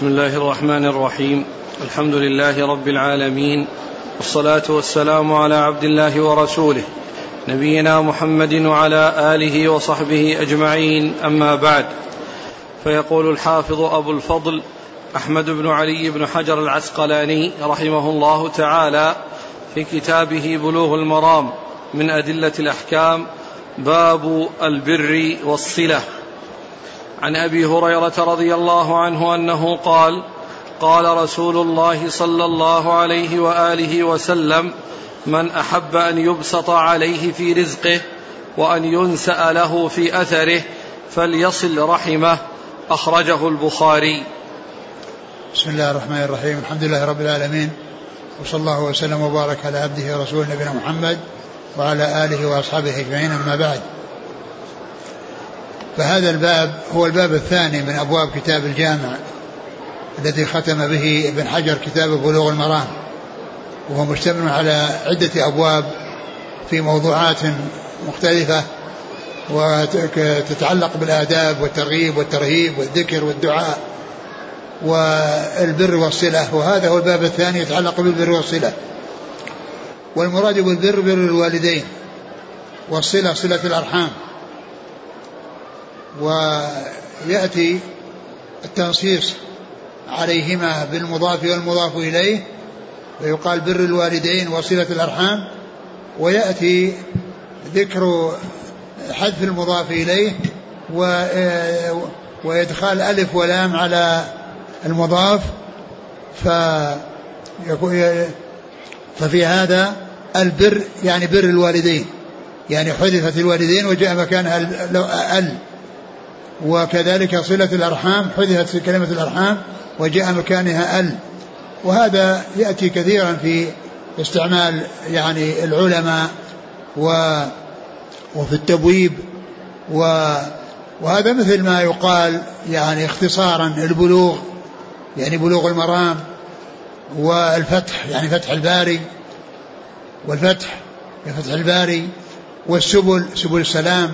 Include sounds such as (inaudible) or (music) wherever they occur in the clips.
بسم الله الرحمن الرحيم. الحمد لله رب العالمين. والصلاة والسلام على عبد الله ورسوله. نبينا محمد وعلى آله وصحبه أجمعين. أما بعد. فيقول الحافظ أبو الفضل أحمد بن علي بن حجر العسقلاني رحمه الله تعالى في كتابه بلوغ المرام من أدلة الأحكام باب البر والصلة. عن أبي هريرة رضي الله عنه أنه قال قال رسول الله صلى الله عليه وآله وسلم من أحب أن يبسط عليه في رزقه وأن ينسأ له في أثره فليصل رحمه. أخرجه البخاري. بسم الله الرحمن الرحيم. الحمد لله رب العالمين. وصلى الله وسلم وبارك على عبده ورسوله نبينا محمد وعلى آله وأصحابه أجمعين. أما بعد فهذا الباب هو الباب الثاني من أبواب كتاب الجامع الذي ختم به ابن حجر كتاب بلوغ المرام. وهو مشتمل على عدة أبواب في موضوعات مختلفة وتتعلق بالآداب والترغيب والترهيب والذكر والدعاء والبر والصلة. وهذا هو الباب الثاني يتعلق بالبر والصلة. والمراد بالبر بر الوالدين والصلة صلة الأرحام. ويأتي التنصيص عليهما بالمضاف والمضاف إليه ويقال بر الوالدين وصلة الأرحام ويأتي ذكر حذف المضاف إليه وإدخال ألف ولام على المضاف ففي هذا البر يعني بر الوالدين يعني حذفت الوالدين وجاء مكانها ال. وكذلك صلة الأرحام حذفت كلمة الأرحام وجاء مكانها ال. وهذا يأتي كثيرا في استعمال يعني العلماء و وفي التبويب و وهذا مثل ما يقال يعني اختصارا البلوغ يعني بلوغ المرام والفتح يعني فتح الباري والفتح فتح الباري والسبل سبل السلام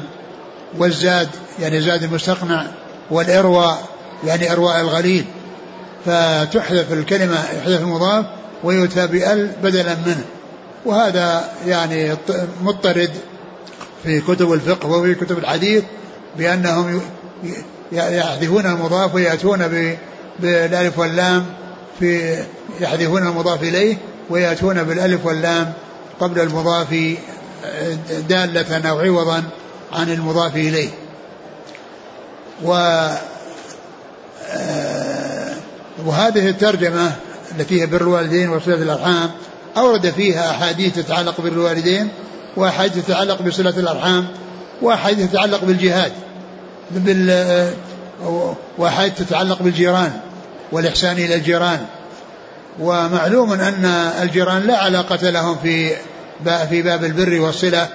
والزاد. يعني زاد المستقنع والإروى يعني إرواء الغليل فتحذف الكلمة يحذف المضاف ويؤتى بأل بدلا منه. وهذا يعني مضطرد في كتب الفقه وفي كتب الحديث بأنهم يحذفون المضاف ويأتون بالألف واللام في يحذفون المضاف إليه ويأتون بالألف واللام قبل المضاف دالة أو عوضا عن المضاف إليه. و آه، وهذه الترجمة التي هي بر الوالدين وصلة الأرحام أورد فيها أحاديث تتعلق بالوالدين وأحاديث تتعلق بصلة الأرحام وأحاديث تتعلق بالجهاد بال آه، وأحاديث تتعلق بالجيران والإحسان إلى الجيران. ومعلوم أن الجيران لا علاقة لهم في في باب البر والصلة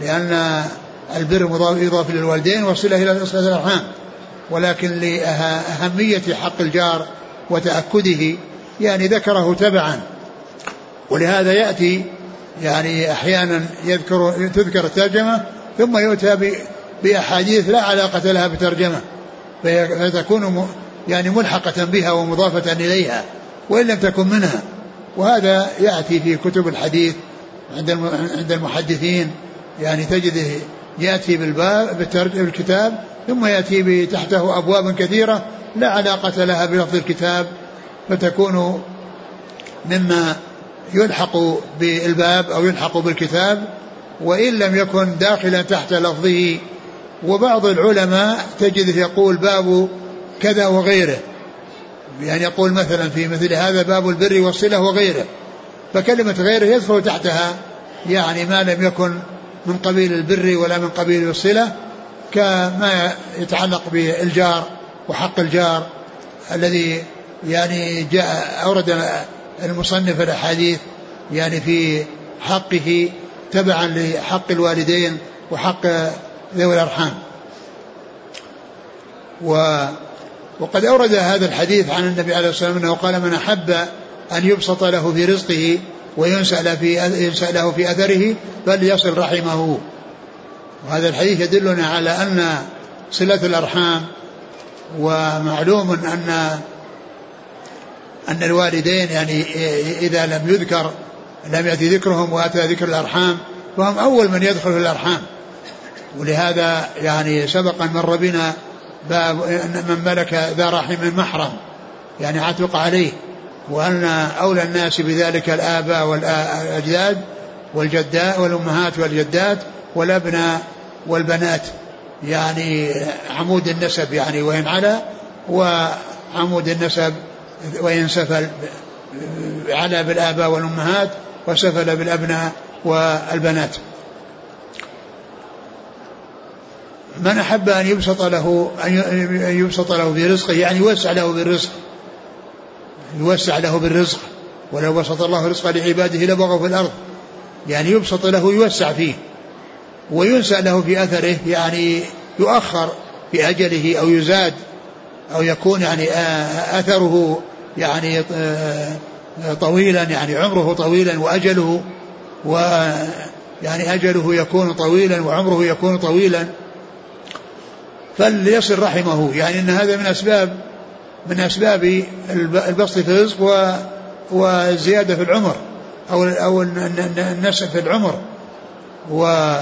لأن البر يضاف للوالدين والصلة إلى صلة الأرحام. ولكن لأهمية حق الجار وتأكده يعني ذكره تبعا. ولهذا يأتي يعني أحيانا يذكر تذكر الترجمة ثم يؤتى بأحاديث لا علاقة لها بترجمة. فتكون يعني ملحقة بها ومضافة إليها وإن لم تكن منها. وهذا يأتي في كتب الحديث عند عند المحدثين يعني تجده يأتي بالباب بالكتاب ثم يأتي تحته أبواب كثيرة لا علاقة لها بلفظ الكتاب فتكون مما يلحق بالباب أو يلحق بالكتاب وإن لم يكن داخلا تحت لفظه. وبعض العلماء تجده يقول باب كذا وغيره. يعني يقول مثلا في مثل هذا باب البر والصلة وغيره. فكلمة غيره يدخل تحتها يعني ما لم يكن من قبيل البر ولا من قبيل الصلة كما يتعلق بالجار وحق الجار الذي يعني جاء أورد المصنف الأحاديث يعني في حقه تبعا لحق الوالدين وحق ذوي الأرحام. و وقد أورد هذا الحديث عن النبي عليه الصلاة والسلام أنه قال من أحب أن يبسط له في رزقه وينسأل في ينسأ له في أثره فليصل رحمه. وهذا الحديث يدلنا على أن صلة الأرحام ومعلوم أن أن الوالدين يعني إذا لم يذكر لم يأتي ذكرهم وأتى ذكر الأرحام فهم أول من يدخل في الأرحام. ولهذا يعني سبق أن مر بنا باب من ملك ذا رحم محرم يعني عتق عليه. وأن أولى الناس بذلك الآباء والأجداد والجدات والأمهات والجدات والأبناء والبنات. يعني عمود النسب يعني وإن علا وعمود النسب وإن سفل علا بالآباء والأمهات وسفل بالأبناء والبنات. من أحب أن يبسط له أن يبسط له برزقه يعني يوسع له بالرزق يوسع له بالرزق ولو بسط الله رزق لعباده لبغوا في الأرض. يعني يبسط له يوسع فيه. وينسى له في أثره يعني يؤخر في أجله أو يزاد أو يكون يعني أثره يعني طويلا يعني عمره طويلا وأجله و يعني أجله يكون طويلا وعمره يكون طويلا. فليصل رحمه يعني أن هذا من أسباب من أسباب البسط في الرزق والزيادة في العمر أو أو النسب في العمر. و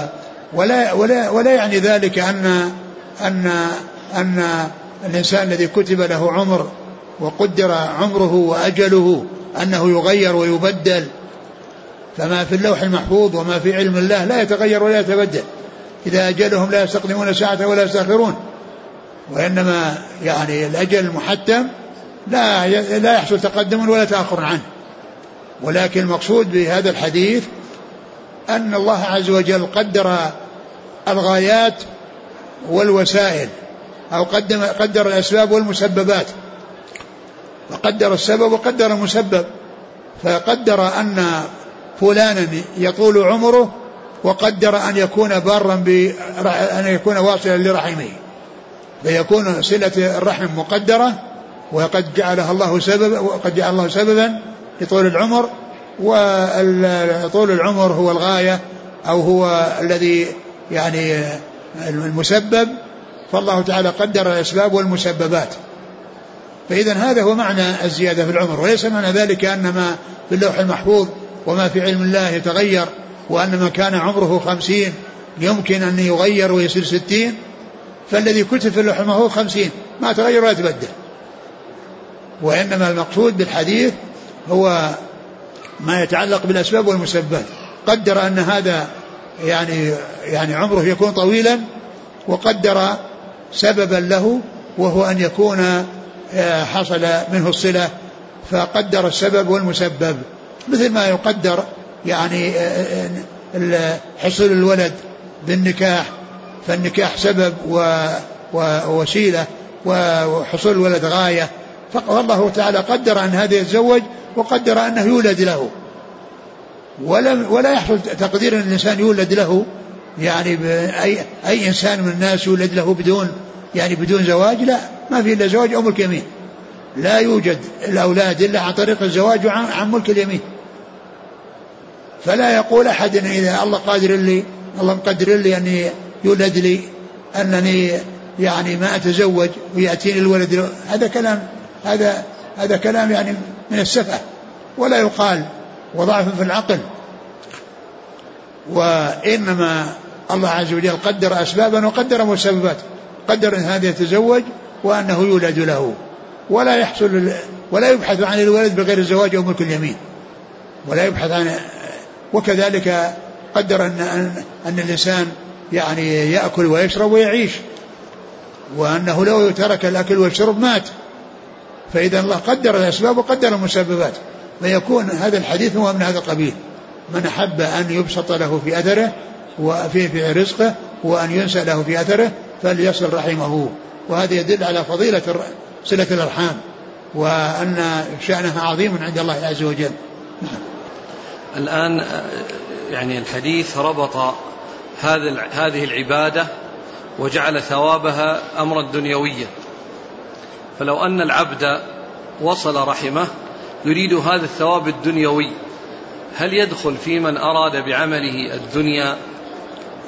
ولا ولا ولا يعني ذلك أن أن أن الإنسان الذي كتب له عمر وقدر عمره وأجله أنه يغير ويبدل فما في اللوح المحفوظ وما في علم الله لا يتغير ولا يتبدل. إذا أجلهم لا يستقدمون ساعة ولا يستأخرون وإنما يعني الأجل المحتم لا لا يحصل تقدم ولا تأخر عنه. ولكن المقصود بهذا الحديث أن الله عز وجل قدر الغايات والوسائل أو قدم قدر الأسباب والمسببات. فقدر السبب وقدر المسبب. فقدر أن فلانا يطول عمره وقدر أن يكون بارا أن يكون واصلا لرحمه. فيكون صلة الرحم مقدرة وقد جعلها الله سببا وقد جعل الله سببا لطول العمر وطول العمر هو الغاية أو هو الذي يعني المسبب. فالله تعالى قدر الأسباب والمسببات. فإذا هذا هو معنى الزيادة في العمر وليس معنى ذلك أن ما في اللوح المحفوظ وما في علم الله يتغير وأن ما كان عمره خمسين يمكن أن يغير ويصير ستين. فالذي في اللوح المحفوظ خمسين ما تغير ولا تبدل. وإنما المقصود بالحديث هو ما يتعلق بالأسباب والمسببات قدر أن هذا يعني يعني عمره يكون طويلا وقدر سببا له وهو أن يكون آه، حصل منه الصلة فقدر السبب والمسبب. مثل ما يقدر يعني آه، آه، حصول الولد بالنكاح فالنكاح سبب ووسيلة وحصول الولد غاية. فالله تعالى قدر أن هذا يتزوج وقدر أنه يولد له. ولم ولا يحصل تقدير أن الإنسان يولد له. يعني أي أي إنسان من الناس يولد له بدون يعني بدون زواج؟ لا ما في إلا زواج أو ملك يمين لا يوجد الأولاد إلا عن طريق الزواج وعن عن ملك اليمين. فلا يقول أحد إن إذا الله قادر لي الله مقدر لي أني يولد لي أنني يعني ما أتزوج ويأتيني الولد. هذا كلام هذا هذا كلام يعني من السفة ولا يقال وضعف في العقل. وإنما الله عز وجل قدر أسبابا وقدر مسببات. قدر أن هذا يتزوج وأنه يولد له. ولا يحصل ولا يبحث عن الولد بغير الزواج أو ملك اليمين ولا يبحث عن وكذلك قدر أن, أن, أن الإنسان يعني يأكل ويشرب ويعيش. وأنه لو ترك الأكل والشرب مات. فإذا الله قدر الأسباب وقدر المسببات. فيكون هذا الحديث هو من هذا القبيل. من أحب أن يبسط له في أثره وفي في رزقه وأن ينسى له في أثره فليصل رحمه. وهذا يدل على فضيلة صلة الأرحام. وأن شأنها عظيم عند الله عز وجل. نعم. الآن يعني الحديث ربط هذه العبادة وجعل ثوابها أمرا دنيويا. فلو أن العبد وصل رحمه يريد هذا الثواب الدنيوي. هل يدخل في من أراد بعمله الدنيا؟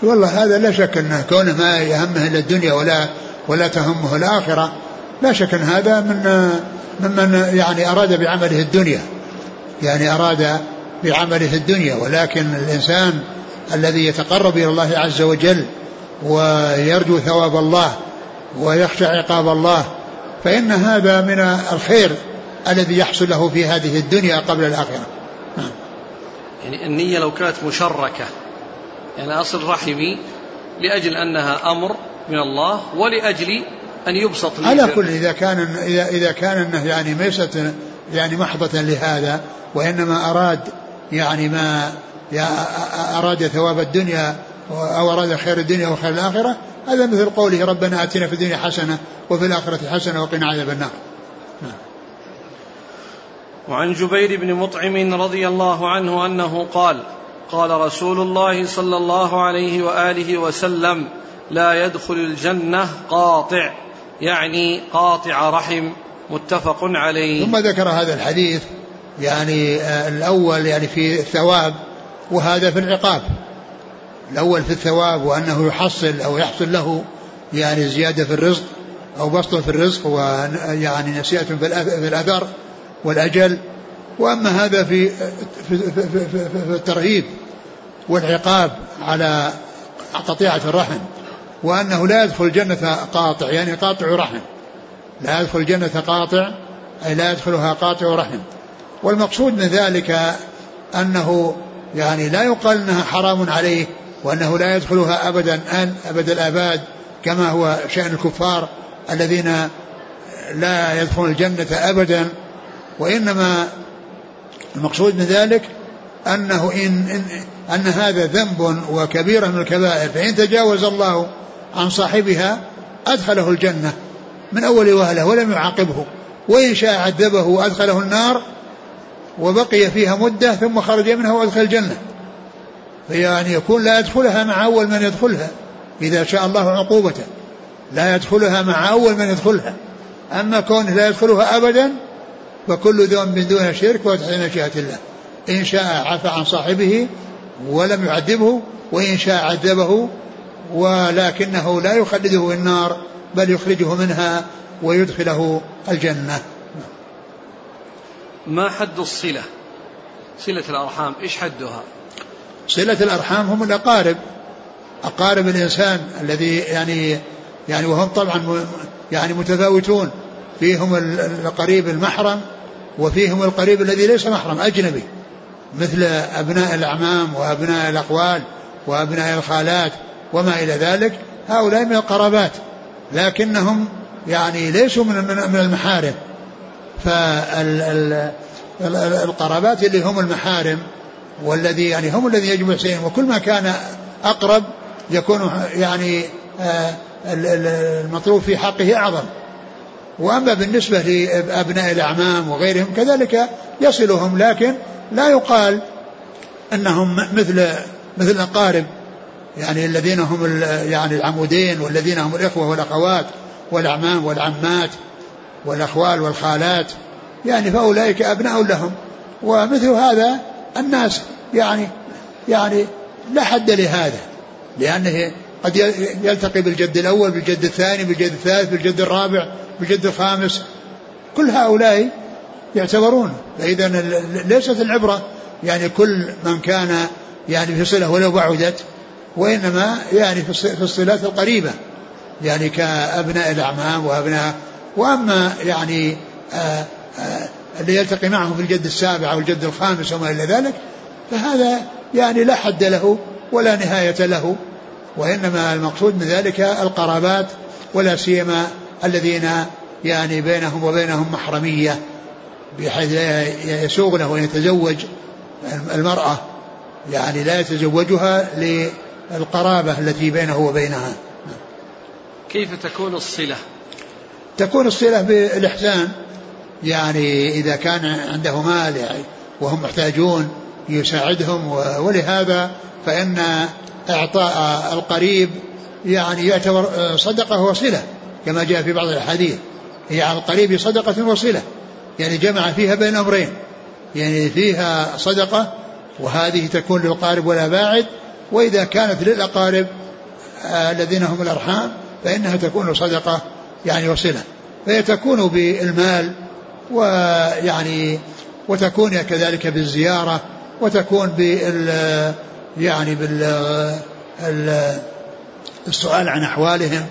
والله هذا لا شك أنه كونه ما يهمه إلا الدنيا ولا ولا تهمه الآخرة لا شك أن هذا من ممن يعني أراد بعمله الدنيا. يعني أراد بعمله الدنيا ولكن الإنسان الذي يتقرب إلى الله عز وجل ويرجو ثواب الله ويخشى عقاب الله فإن هذا من الخير الذي يحصل له في هذه الدنيا قبل الآخرة نعم. يعني النية لو كانت مشركة يعني أصل رحمي لأجل أنها أمر من الله ولأجل أن يبسط على كل إذا كان إذا إذا كان أنه يعني ليست يعني محضة لهذا وإنما أراد يعني ما أراد ثواب الدنيا أو أراد خير الدنيا وخير الآخرة هذا مثل قوله ربنا آتنا في الدنيا حسنة وفي الآخرة حسنة وقنا عذاب النار نعم. وعن جبير بن مطعم رضي الله عنه أنه قال قال رسول الله صلى الله عليه وآله وسلم لا يدخل الجنة قاطع يعني قاطع رحم متفق عليه ثم ذكر هذا الحديث يعني آه، الأول يعني في الثواب وهذا في العقاب. الأول في الثواب وأنه يحصل أو يحصل له يعني زيادة في الرزق أو بسط في الرزق ويعني نسيئة في الأثر والأجل. وأما هذا في في, في, في, في الترهيب والعقاب على قطيعة الرحم وأنه لا يدخل الجنة قاطع يعني قاطع رحم. لا يدخل الجنة قاطع أي لا يدخلها قاطع رحم. والمقصود من ذلك أنه يعني لا يقال أنها حرام عليه وأنه لا يدخلها أبدا أن أبد الآباد كما هو شأن الكفار الذين لا يدخلون الجنة أبدا. وإنما المقصود من ذلك أنه إن, إن أن هذا ذنب وكبيرة من الكبائر فإن تجاوز الله عن صاحبها أدخله الجنة من أول وهلة ولم يعاقبه وإن شاء عذبه وأدخله النار وبقي فيها مدة ثم خرج منها وأدخل الجنة. فيعني يكون لا يدخلها مع أول من يدخلها إذا شاء الله عقوبته. لا يدخلها مع أول من يدخلها. أما كونه لا يدخلها أبدا فكل ذنب دون شرك وتحت مشيئة الله. إن شاء عفى عن صاحبه ولم يعذبه وإن شاء عذبه ولكنه لا يخلده النار بل يخرجه منها ويدخله الجنة. ما حد الصلة؟ صلة الأرحام إيش حدها؟ صلة الأرحام هم الأقارب. أقارب الإنسان الذي يعني يعني وهم طبعا يعني متفاوتون. فيهم القريب المحرم وفيهم القريب الذي ليس محرم أجنبي. مثل أبناء الأعمام وأبناء الأقوال وأبناء الخالات وما إلى ذلك. هؤلاء من القرابات لكنهم يعني ليسوا من من المحارم. فالقرابات اللي هم المحارم والذي يعني هم الذي يجب إحسانهم وكل ما كان أقرب يكون يعني آه، المطلوب في حقه أعظم. وأما بالنسبة لأبناء الأعمام وغيرهم كذلك يصلهم لكن لا يقال أنهم مثل مثل الأقارب يعني الذين هم يعني العمودين والذين هم الإخوة والأخوات والأعمام والعمات. والأخوال والخالات يعني فأولئك أبناء لهم. ومثل هذا الناس يعني يعني لا حد لهذا لأنه قد يلتقي بالجد الأول بالجد الثاني بالجد الثالث بالجد الرابع بالجد الخامس. كل هؤلاء يعتبرون فإذا ليست العبرة يعني كل من كان يعني في صلة ولو بعدت وإنما يعني في الصلات القريبة يعني كأبناء الأعمام وأبناء وأما يعني آآ آه، آآ آه، اللي يلتقي معهم في الجد السابع أو الجد الخامس وما إلى ذلك فهذا يعني لا حد له ولا نهاية له وإنما المقصود من ذلك القرابات ولا سيما الذين يعني بينهم وبينهم محرمية بحيث يسوغ له أن يتزوج المرأة يعني لا يتزوجها للقرابة التي بينه وبينها. كيف تكون الصلة؟ تكون الصلة بالإحسان يعني إذا كان عنده مال يعني وهم محتاجون يساعدهم ولهذا فإن إعطاء القريب يعني يعتبر صدقة وصلة كما جاء في بعض الأحاديث. هي على القريب صدقة وصلة يعني جمع فيها بين أمرين يعني فيها صدقة وهذه تكون للقارب ولا باعد وإذا كانت للأقارب آه، الذين هم الأرحام فإنها تكون صدقة يعني وصلة. فهي تكون بالمال ويعني وتكون كذلك بالزيارة وتكون بال يعني بال السؤال عن أحوالهم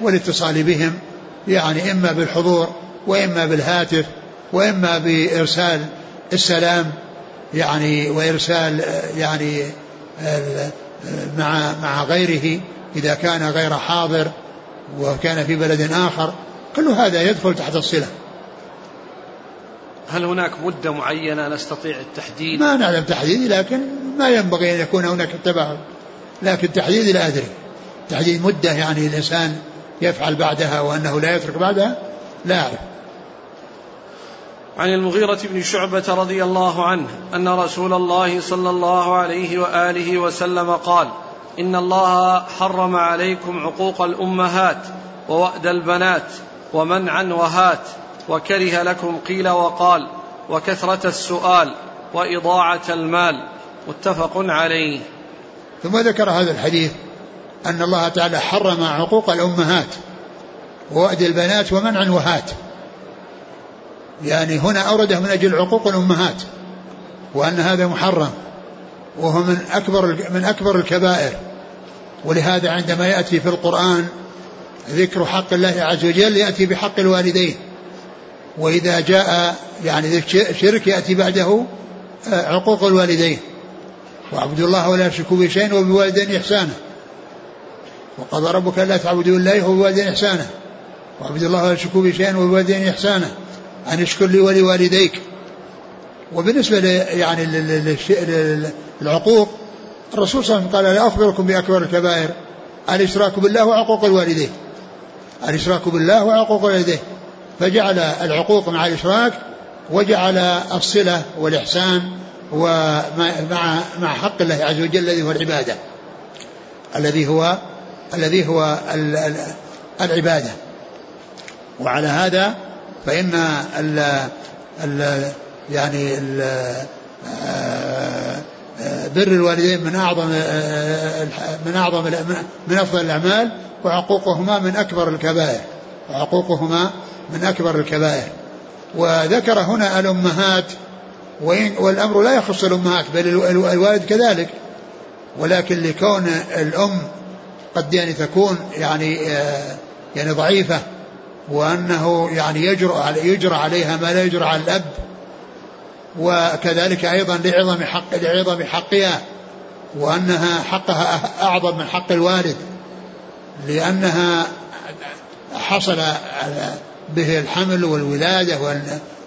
والاتصال بهم يعني إما بالحضور وإما بالهاتف وإما بإرسال السلام يعني وإرسال يعني مع مع غيره إذا كان غير حاضر. وكان في بلد آخر كل هذا يدخل تحت الصلة. هل هناك مدة معينة نستطيع التحديد؟ ما نعلم تحديد لكن ما ينبغي أن يكون هناك تباعد لكن تحديد لا أدري. تحديد مدة يعني الإنسان يفعل بعدها وأنه لا يترك بعدها لا أعرف. عن المغيرة بن شعبة رضي الله عنه أن رسول الله صلى الله عليه وآله وسلم قال إن الله حرم عليكم عقوق الأمهات ووأد البنات ومنعا وهات وكره لكم قيل وقال وكثرة السؤال وإضاعة المال. متفق عليه. ثم ذكر هذا الحديث أن الله تعالى حرم عقوق الأمهات ووأد البنات ومنعا وهات يعني هنا أورده من أجل عقوق الأمهات وأن هذا محرم وهو من أكبر من أكبر الكبائر. ولهذا عندما يأتي في القرآن ذكر حق الله عز وجل يأتي بحق الوالدين. وإذا جاء يعني شرك يأتي بعده آه، عقوق الوالدين. واعبدوا الله ولا تشركوا به شيئا إحسانا. وقضى ربك ألا تعبدوا إلا وبالوالدين إحسانا. واعبدوا الله ولا تشركوا به شيئا إحسانا. أن اشكر لي ولوالديك. وبالنسبة يعني للعقوق الرسول صلى الله عليه وسلم قال لا أخبركم بأكبر الكبائر الإشراك بالله وعقوق الوالدين. الإشراك بالله وعقوق الوالدين. فجعل العقوق مع الإشراك وجعل الصلة والإحسان ومع مع حق الله عز وجل الذي هو العبادة. الذي هو الذي هو العبادة. وعلى هذا فإن ال ال يعني ال بر الوالدين من أعظم من أعظم من أفضل الأعمال وعقوقهما من أكبر الكبائر. وعقوقهما من أكبر الكبائر. وذكر هنا الأمهات والأمر لا يخص الأمهات بل الوالد كذلك. ولكن لكون الأم قد يعني تكون يعني يعني ضعيفة وأنه يعني يجرؤ يجرى عليها ما لا يجرى على الأب وكذلك أيضا لعظم حق لعظم حقها وأنها حقها أعظم من حق الوالد لأنها حصل به الحمل والولادة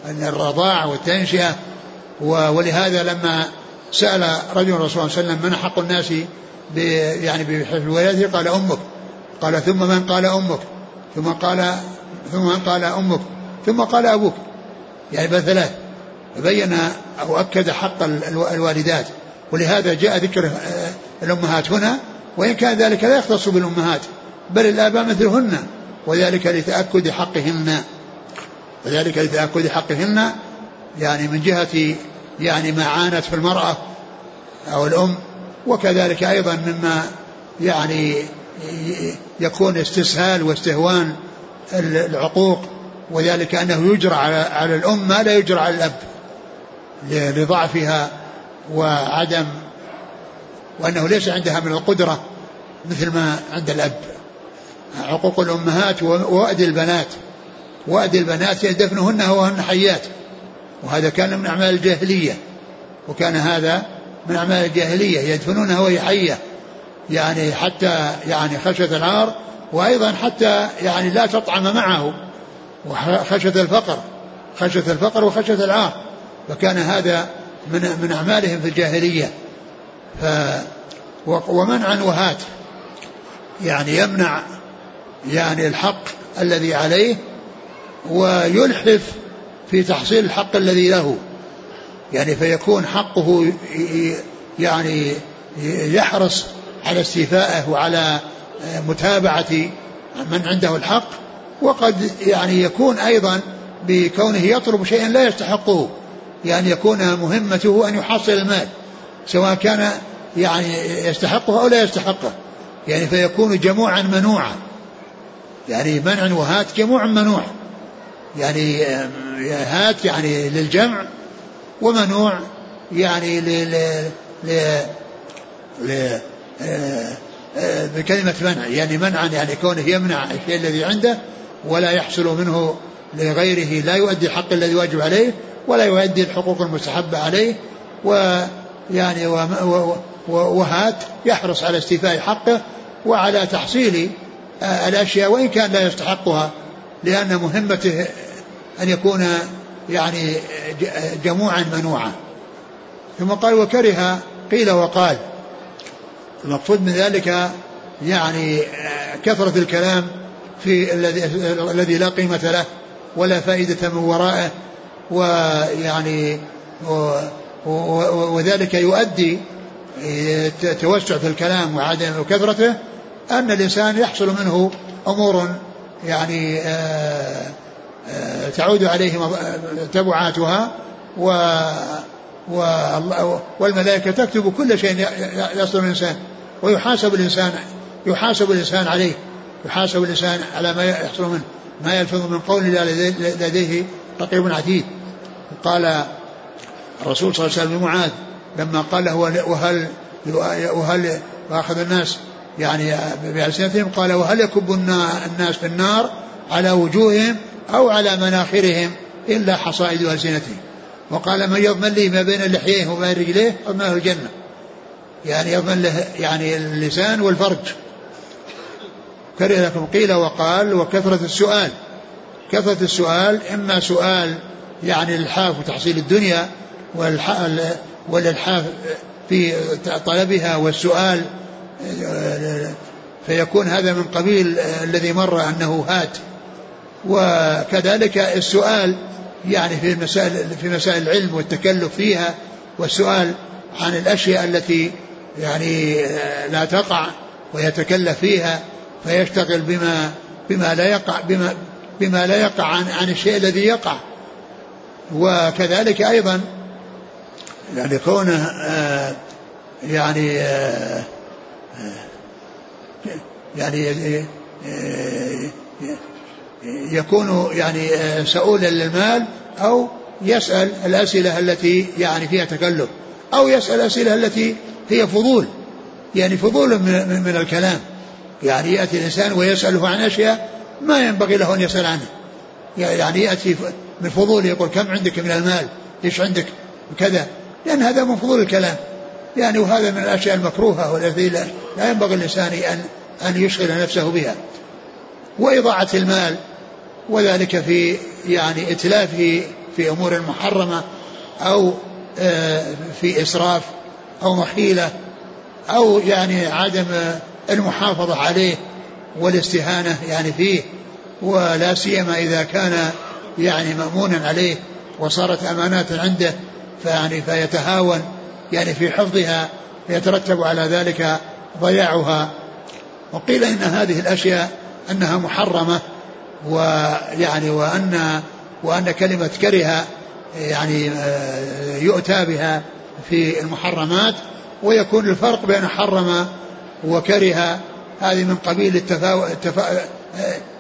والرضاع والتنشئة ولهذا لما سأل رجل الرسول صلى الله عليه وسلم من حق الناس يعني بولادته قال أمك. قال ثم من قال أمك؟ ثم قال ثم من قال أمك؟ ثم قال أبوك. يعني بل ثلاث فبين أو أكد حق الوالدات. ولهذا جاء ذكر آه، الأمهات هنا وإن كان ذلك لا يختص بالأمهات بل الآباء مثلهن وذلك لتأكد حقهن. وذلك لتأكد حقهن يعني من جهة يعني ما عانت في المرأة أو الأم وكذلك أيضا مما يعني يكون استسهال واستهوان العقوق وذلك أنه يجرى على, على الأم ما لا يجرى على الأب. لضعفها وعدم وأنه ليس عندها من القدرة مثل ما عند الأب. عقوق الأمهات ووأد البنات. وأد البنات دفنهن وهن حيات. وهذا كان من أعمال الجاهلية. وكان هذا من أعمال الجاهلية يدفنونها وهي حية. يعني حتى يعني خشية العار وأيضا حتى يعني لا تطعم معه. وخشية الفقر خشية الفقر وخشية العار. فكان هذا من من أعمالهم في الجاهلية. ف ومنعا وهات. يعني يمنع يعني الحق الذي عليه ويلحف في تحصيل الحق الذي له. يعني فيكون حقه يعني يحرص على استيفائه وعلى متابعة من عنده الحق. وقد يعني يكون أيضا بكونه يطلب شيئا لا يستحقه. يعني يكون مهمته أن يحصل المال سواء كان يعني يستحقه أو لا يستحقه يعني فيكون جموعا منوعا يعني منع وهات جموع منوع يعني هات يعني للجمع ومنوع يعني ل ل ل بكلمة منع يعني منعا يعني كونه يمنع الشيء الذي عنده ولا يحصل منه لغيره لا يؤدي الحق الذي واجب عليه ولا يؤدي الحقوق المستحبة عليه ويعني وهات يحرص على استيفاء حقه وعلى تحصيل الأشياء وإن كان لا يستحقها لأن مهمته أن يكون يعني جموعا منوعا. ثم قال وكره قيل وقال. المقصود من ذلك يعني كثرة الكلام في الذي الذي لا قيمة له ولا فائدة من ورائه ويعني وذلك يؤدي توسع في الكلام وعدم وكثرته أن الإنسان يحصل منه أمور يعني آه، آه، تعود عليه تبعاتها و والملائكة تكتب كل شيء يصدر الإنسان ويحاسب الإنسان يحاسب الإنسان عليه يحاسب الإنسان على ما يحصل منه ما يلفظ من قول لديه رقيب عتيد. قال الرسول صلى الله عليه وسلم لمعاذ لما قال له وهل وهل واخذ الناس يعني بألسنتهم؟ قال وهل يكب الناس في النار على وجوههم أو على مناخرهم إلا حصائد ألسنتهم؟ وقال من يضمن لي ما بين لحييه وما بين رجليه أضمنه الجنة. يعني يضمن له يعني اللسان والفرج. كره لكم. قيل وقال وكثرة السؤال. كثرة السؤال إما سؤال يعني الإلحاف وتحصيل الدنيا والإلحاف في طلبها والسؤال فيكون هذا من قبيل الذي مر أنه هات. وكذلك السؤال يعني في المسائل في مسائل العلم والتكلف فيها والسؤال عن الأشياء التي يعني لا تقع ويتكلف فيها فيشتغل بما بما لا يقع بما بما لا يقع عن عن الشيء الذي يقع. وكذلك أيضا يعني كونه آه يعني آه يعني آه يكون يعني سؤولا للمال أو يسأل الأسئلة التي يعني فيها تكلف أو يسأل الأسئلة التي هي فضول يعني فضول من, من الكلام. يعني يأتي الإنسان ويسأله عن أشياء ما ينبغي له أن يسأل عنها. يعني يأتي من فضول يقول كم عندك من المال؟ إيش عندك؟ كذا. لأن هذا من فضول الكلام. يعني وهذا من الأشياء المكروهة والتي لا ينبغي الإنسان أن أن يشغل نفسه بها. وإضاعة المال وذلك في يعني إتلافه في أمور محرمة أو آه، في إسراف أو محيلة أو يعني عدم المحافظة عليه والاستهانة يعني فيه. ولا سيما إذا كان يعني مأمونا عليه وصارت أمانات عنده فيعني فيتهاون يعني في حفظها فيترتب على ذلك ضياعها. وقيل إن هذه الأشياء أنها محرمة ويعني وأن وأن كلمة كره يعني آه، يؤتى بها في المحرمات ويكون الفرق بين حرم وكره هذه من قبيل التفاو... التفا...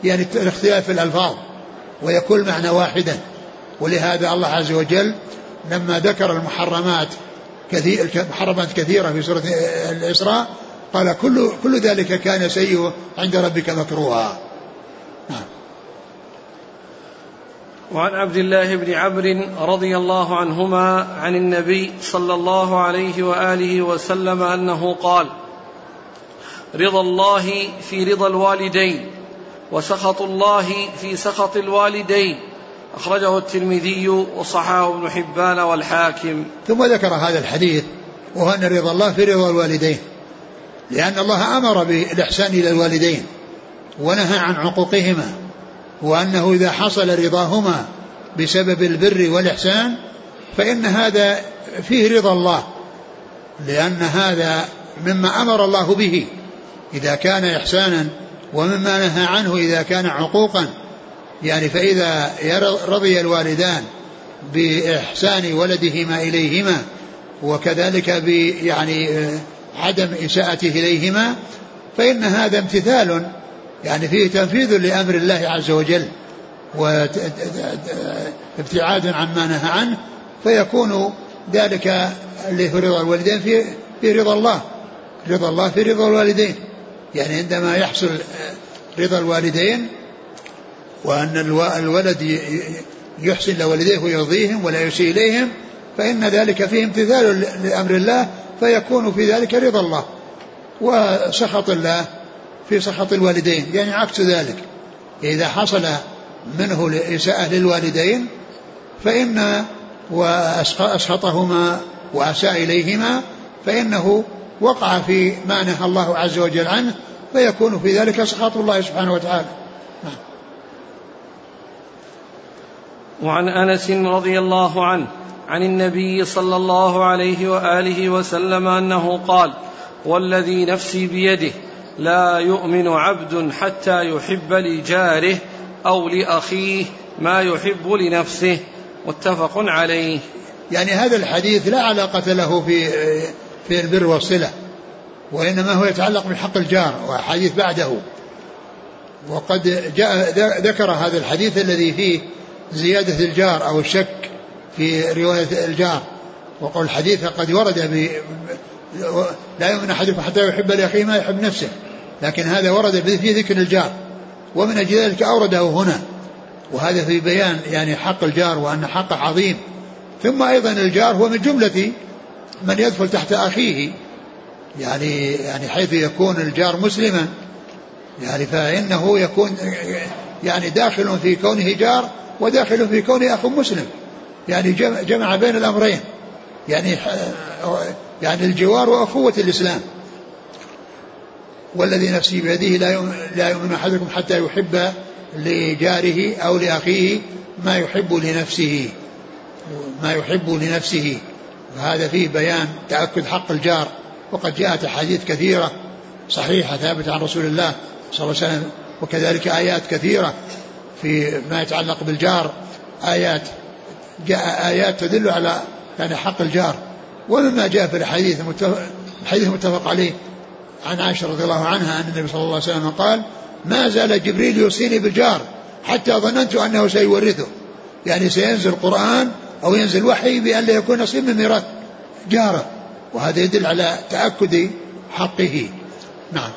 يعني الاختلاف في الألفاظ. ويكون معنى واحدا ولهذا الله عز وجل لما ذكر المحرمات كثير محرمات كثيرة في سورة الإسراء قال كل كل ذلك كان سيئه عند ربك مكروها. نعم. وعن عبد الله بن عمرو رضي الله عنهما عن النبي صلى الله عليه وآله وسلم أنه قال رضا الله في رضا الوالدين. وسخط الله في سخط الوالدين. أخرجه الترمذي وصححه ابن حبان والحاكم. ثم ذكر هذا الحديث وهو أن رضا الله في رضا الوالدين. لأن الله أمر بالإحسان إلى الوالدين ونهى عن عقوقهما وأنه إذا حصل رضاهما بسبب البر والإحسان فإن هذا فيه رضا الله. لأن هذا مما أمر الله به. إذا كان إحسانا ومما نهى عنه إذا كان عقوقا يعني فإذا رضي الوالدان بإحسان ولدهما إليهما وكذلك يعني عدم إساءته إليهما فإن هذا امتثال يعني فيه تنفيذ لأمر الله عز وجل وابتعادا عما نهى عنه فيكون ذلك اللي في رضا الوالدين في في رضا الله رضا الله في رضا الوالدين. يعني عندما يحصل رضا الوالدين وأن الولد يحسن لوالديه ويرضيهم ولا يسيء إليهم فإن ذلك فيه امتثال لأمر الله فيكون في ذلك رضا الله. وسخط الله في سخط الوالدين يعني عكس ذلك. إذا حصل منه الإساءة للوالدين فإن وأسخطهما وأساء إليهما فإنه وقع في ما نهى الله عز وجل عنه فيكون في ذلك سخط الله سبحانه وتعالى. نعم. وعن أنس رضي الله عنه عن النبي صلى الله عليه وآله وسلم أنه قال والذي نفسي بيده لا يؤمن عبد حتى يحب لجاره أو لأخيه ما يحب لنفسه. متفق عليه. يعني هذا الحديث لا علاقة له في في البر والصلة وإنما هو يتعلق بحق الجار وحديث بعده. وقد جاء ذكر هذا الحديث الذي فيه زيادة الجار أو الشك في رواية الجار. وقول الحديث قد ورد ب لا يؤمن أحدكم حتى يحب لأخيه ما يحب نفسه لكن هذا ورد في ذكر الجار. ومن أجل ذلك أورده هنا. وهذا في بيان يعني حق الجار وأن حقه عظيم. ثم أيضا الجار هو من جملة من يدخل تحت أخيه يعني يعني حيث يكون الجار مسلما يعني فإنه يكون يعني داخل في كونه جار وداخل في كونه أخ مسلم يعني جمع بين الأمرين يعني يعني الجوار وأخوة الإسلام. والذي نفسي بيده لا لا يؤمن أحدكم حتى يحب لجاره أو لأخيه ما يحب لنفسه ما يحب لنفسه. وهذا فيه بيان تأكد حق الجار. وقد جاءت أحاديث كثيرة صحيحة ثابتة عن رسول الله صلى الله عليه وسلم وكذلك آيات كثيرة في ما يتعلق بالجار. آيات جاء آيات تدل على يعني حق الجار. ومما جاء في الحديث الحديث المتفق عليه عن عائشة رضي الله عنها أن النبي صلى الله عليه وسلم قال ما زال جبريل يوصيني بالجار حتى ظننت أنه سيورثه. يعني سينزل قرآن أو ينزل وحي بأن لا يكون نصيب من ميراث جاره. وهذا يدل على تأكد حقه. نعم.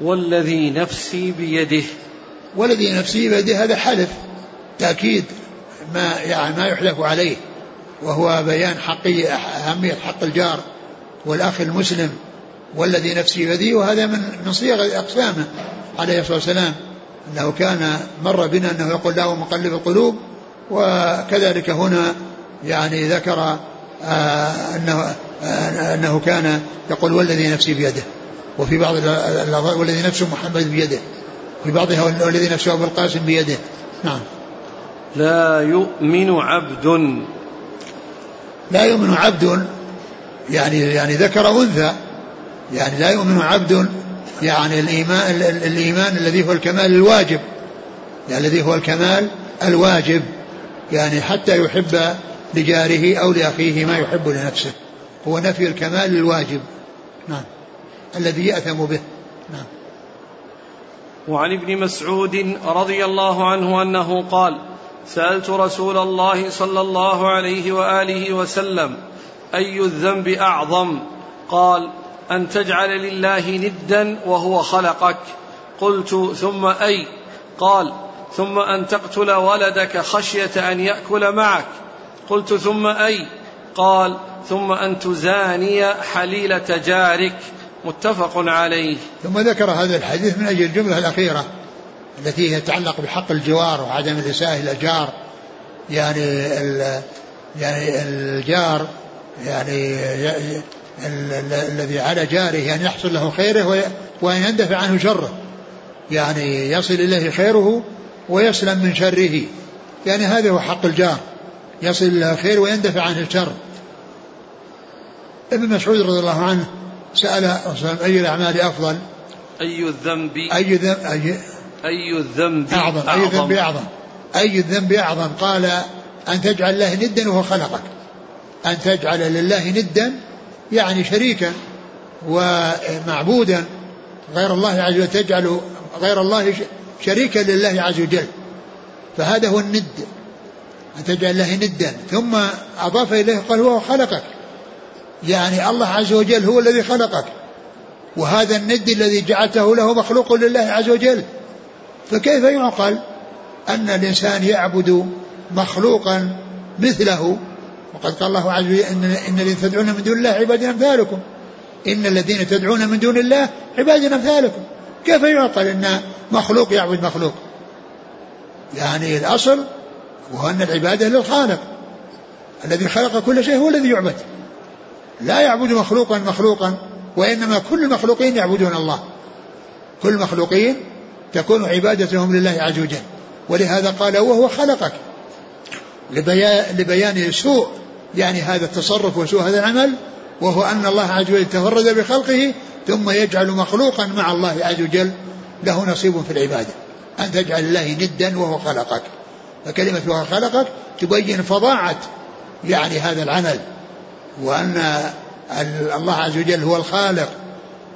والذي نفسي بيده. والذي نفسي بيده هذا حلف تأكيد ما يعني ما يحلف عليه. وهو بيان حقية أهمية حق الجار والأخ المسلم. والذي نفسي بيده وهذا من من صيغ أقسامه عليه الصلاة والسلام. أنه كان مر بنا أنه يقول له مقلب القلوب وكذلك هنا يعني ذكر آه أنه آه أنه كان يقول والذي نفسي بيده. وفي بعض والذي نفس محمد بيده. في بعضها والذي نفسه أبو القاسم بيده. نعم. لا يؤمن عبد. لا يؤمن عبد يعني يعني ذكر أنثى يعني لا يؤمن عبد يعني الإيمان الإيمان الذي هو الكمال الواجب يعني الذي هو الكمال الواجب. يعني حتى يحب لجاره أو لأخيه ما يحب لنفسه. هو نفي الكمال الواجب نعم. الذي يأثم به. نعم. وعن ابن مسعود رضي الله عنه أنه قال سألت رسول الله صلى الله عليه وآله وسلم أي الذنب أعظم؟ قال أن تجعل لله ندا وهو خلقك. قلت ثم أي؟ قال ثم أن تقتل ولدك خشية أن يأكل معك. قلت ثم أي؟ قال ثم أن تزاني حليلة جارك. متفق عليه. ثم ذكر هذا الحديث من أجل الجملة الأخيرة التي تتعلق بحق الجوار وعدم الإساءة إلى الجار. يعني يعني الجار يعني الذي على جاره يعني يحصل له خيره وأن يندفع عنه شره. يعني يصل إليه خيره ويسلم من شره. يعني هذا هو حق الجار. يصل إلى خير ويندفع عنه الشر. ابن مسعود رضي الله عنه سأل أي الأعمال أفضل؟ أي الذنب؟ أي ذنب أي, أي الذنب أعظم. أي الذنب أعظم. أي الذنب أعظم؟ قال أن تجعل الله ندا وهو خلقك. أن تجعل لله ندا يعني شريكا ومعبودا. غير الله عز وجل تجعل غير الله شريكا لله عز وجل. فهذا هو الند. أن تجعل الله ندا. ثم أضاف إليه قال هو خلقك. يعني الله عز وجل هو الذي خلقك. وهذا الند الذي جعلته له مخلوق لله عز وجل. فكيف يعقل أن الإنسان يعبد مخلوقا مثله؟ وقد قال الله عز وجل إن, إن الذين تدعون من دون الله عباد أمثالكم. إن الذين تدعون من دون الله عباد أمثالكم. كيف يعقل أن مخلوق يعبد مخلوق؟ يعني الأصل وهو أن العبادة للخالق الذي خلق كل شيء هو الذي يعبد. لا يعبد مخلوقا مخلوقا وإنما كل المخلوقين يعبدون الله. كل المخلوقين تكون عبادتهم لله عز وجل. ولهذا قال وهو خلقك. لبيان سوء يعني هذا التصرف وسوء هذا العمل وهو أن الله عز وجل تفرد بخلقه ثم يجعل مخلوقا مع الله عز وجل له نصيب في العبادة. أن تجعل الله ندا وهو خلقك. فكلمة وهو خلقك تبين فظاعة يعني هذا العمل. وأن الله عز وجل هو الخالق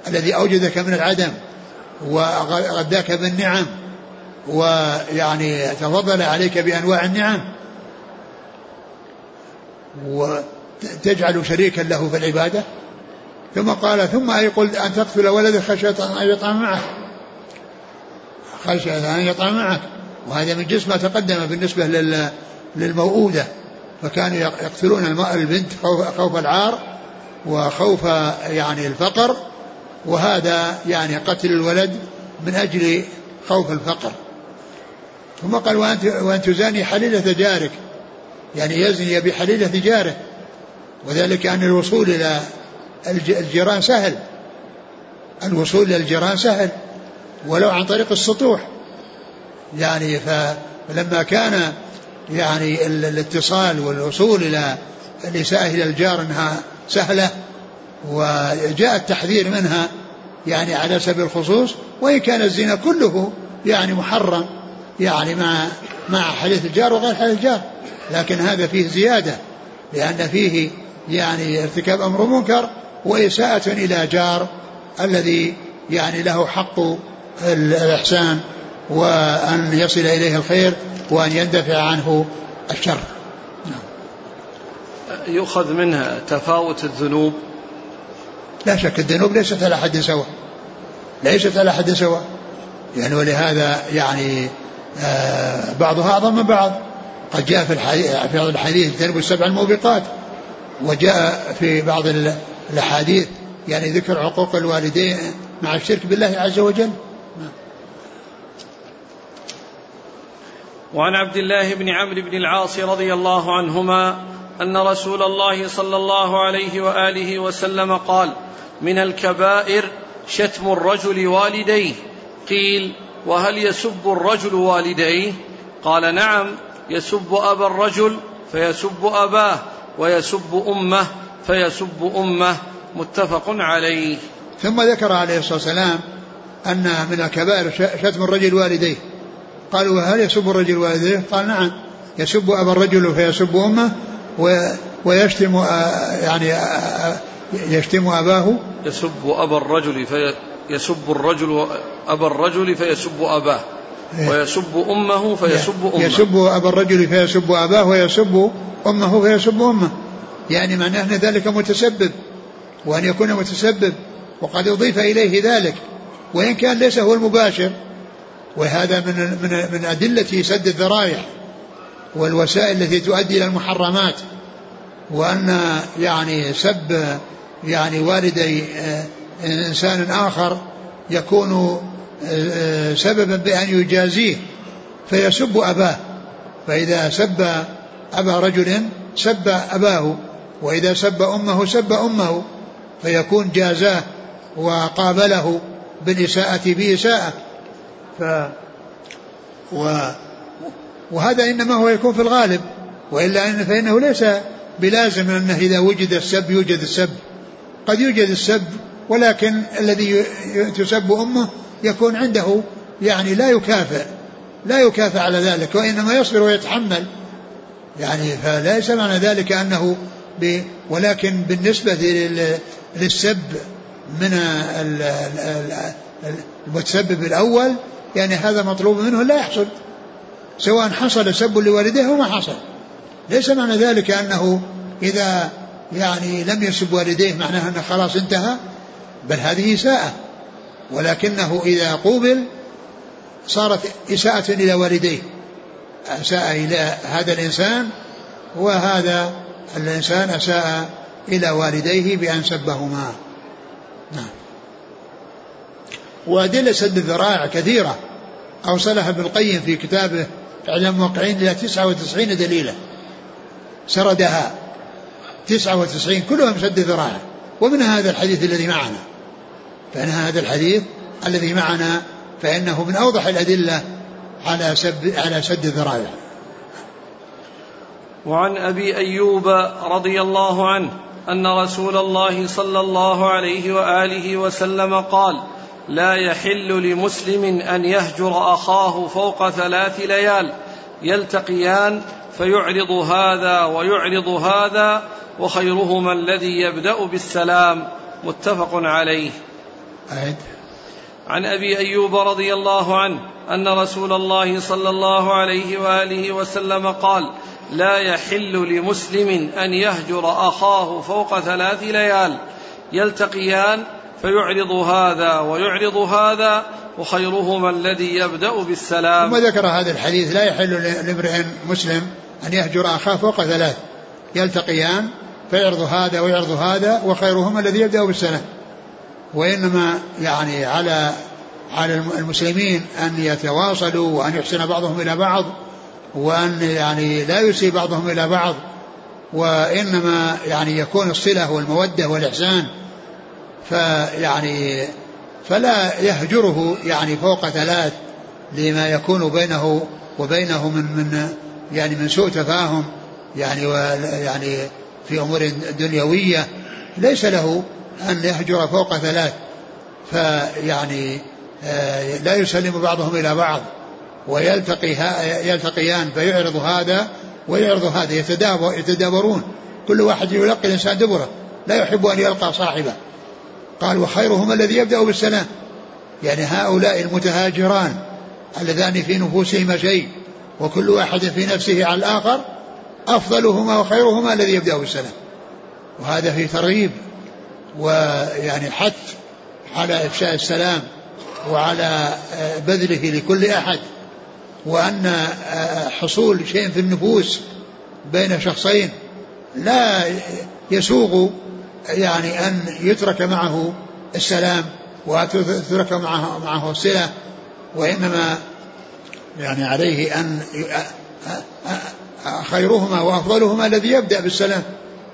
الذي أوجدك من العدم وغداك بالنعم ويعني تفضل عليك بأنواع النعم. وتجعل شريكا له في العبادة؟ ثم قال ثم أي قل أن تقتل ولدك خشية أن يطعم معك. خشية أن يطعم معك. وهذا من جنس ما تقدم بالنسبة للموؤودة. فكانوا يقتلون البنت خوف العار وخوف يعني الفقر. وهذا يعني قتل الولد من أجل خوف الفقر. ثم قال وأن تزاني حليلة جارك. يعني يزني بحليلة جاره. وذلك أن الوصول إلى الجيران سهل. الوصول إلى الجيران سهل ولو عن طريق السطوح. يعني فلما كان يعني الاتصال والوصول إلى الإساءة إلى الجار أنها سهلة وجاء التحذير منها يعني على سبيل الخصوص وإن كان الزنا كله يعني محرم يعني مع مع حديث الجار وغير حديث الجار. لكن هذا فيه زيادة لأن فيه يعني ارتكاب أمر منكر وإساءة إلى جار الذي يعني له حق الإحسان وأن يصل إليه الخير وأن يندفع عنه الشر. يؤخذ منها تفاوت الذنوب؟ لا شك الذنوب ليست على حد سواء. ليست على حد سواء. يعني ولهذا يعني آه بعضها أعظم من بعض. قد جاء في الحديث في الحديث السبع الموبقات. وجاء في بعض الأحاديث يعني ذكر عقوق الوالدين مع الشرك بالله عز وجل. وعن عبد الله بن عمرو بن العاص رضي الله عنهما أن رسول الله صلى الله عليه وآله وسلم قال من الكبائر شتم الرجل والديه. قيل وهل يسب الرجل والديه؟ قال نعم يسب أبا الرجل فيسب أباه. ويسب أمه فيسب أمه متفق عليه. ثم ذكر عليه الصلاة والسلام أن من الكبائر شتم الرجل والديه. قالوا هل يسب الرجل والديه؟ قال نعم يسب أبا الرجل فيسب أمه ويشتم يعني يشتم أباه. يسب أبا الرجل في يسب الرجل أبا الرجل فيسب أباه. إيه. ويسب أمه فيسب أمه. يسب أبا الرجل فيسب أباه ويسب أمه فيسب أمه. يعني معناه أن ذلك متسبب وأن يكون متسبب وقد أضيف إليه ذلك. وإن كان ليس هو المباشر وهذا من من من أدلة سد الذرائع والوسائل التي تؤدي إلى المحرمات. وأن يعني سب يعني والدي آه، إنسان آخر يكون سببا بأن يجازيه فيسب أباه. فإذا سب أبا رجل سب أباه وإذا سب أمه سب أمه فيكون جازاه وقابله بالإساءة بإساءة. ف و وهذا إنما هو يكون في الغالب وإلا إن فإنه ليس بلازم أنه إذا وجد السب يوجد السب. قد يوجد السب ولكن الذي تسب أمه يكون عنده يعني لا يكافئ لا يكافئ على ذلك وإنما يصبر ويتحمل. يعني فليس معنى ذلك أنه ب ولكن بالنسبة للسب من المتسبب الأول يعني هذا مطلوب منه لا يحصل. سواء حصل سب لوالديه أو ما حصل. ليس معنى ذلك أنه إذا يعني لم يسب والديه معناه أنه خلاص انتهى بل هذه إساءة ولكنه إذا قوبل صارت إساءة إلى والديه. أساء إلى هذا الإنسان وهذا الإنسان أساء إلى والديه بأن سبهما. نعم. وأدلة سد الذرائع كثيرة. أوصلها ابن القيم في كتابه إعلام الموقعين إلى 99 دليلا. سردها 99 كلها من سد الذرائع. ومن هذا الحديث الذي معنا؟ فإن هذا الحديث الذي معنا فإنه من أوضح الأدلة على سب على سد الذرائع. وعن أبي أيوب رضي الله عنه أن رسول الله صلى الله عليه وآله وسلم قال لا يحل لمسلم أن يهجر أخاه فوق ثلاث ليال. يلتقيان فيعرض هذا ويعرض هذا وخيرهما الذي يبدأ بالسلام. متفق عليه. أعد عن أبي أيوب رضي الله عنه أن رسول الله صلى الله عليه وآله وسلم قال لا يحل لمسلم أن يهجر أخاه فوق ثلاث ليال. يلتقيان فيعرض هذا ويعرض هذا وخيرهما الذي يبدأ بالسلام. ثم ذكر هذا الحديث لا يحل لامرئ مسلم أن يهجر أخاه فوق ثلاث. يلتقيان فيعرض هذا ويعرض هذا وخيرهما الذي يبدأ بالسلام. وإنما يعني على على المسلمين أن يتواصلوا وأن يحسن بعضهم إلى بعض وأن يعني لا يسيء بعضهم إلى بعض وإنما يعني يكون الصلة والمودة والإحسان. فيعني فلا يهجره يعني فوق ثلاث لما يكون بينه وبينه من من يعني من سوء تفاهم يعني يعني في أمور دنيوية. ليس له أن يهجر فوق ثلاث فيعني آه، لا يسلم بعضهم إلى بعض ويلتقي يلتقيان فيعرض هذا ويعرض هذا يتدابر يتدابرون. كل واحد يلقي الإنسان دبره لا يحب أن يلقى صاحبه. قال وخيرهما الذي يبدأ بالسلام. يعني هؤلاء المتهاجران اللذان في نفوسهما شيء وكل واحد في نفسه على الآخر أفضلهما وخيرهما الذي يبدأ بالسلام. وهذا في ترغيب ويعني حث على إفشاء السلام وعلى بذله لكل أحد وأن آه، حصول شيء في النفوس بين شخصين لا يسوغ يعني أن يترك معه السلام وتترك معه معه الصلة وإنما يعني عليه أن آه، آه، خيرهما وأفضلهما الذي يبدأ بالسلام.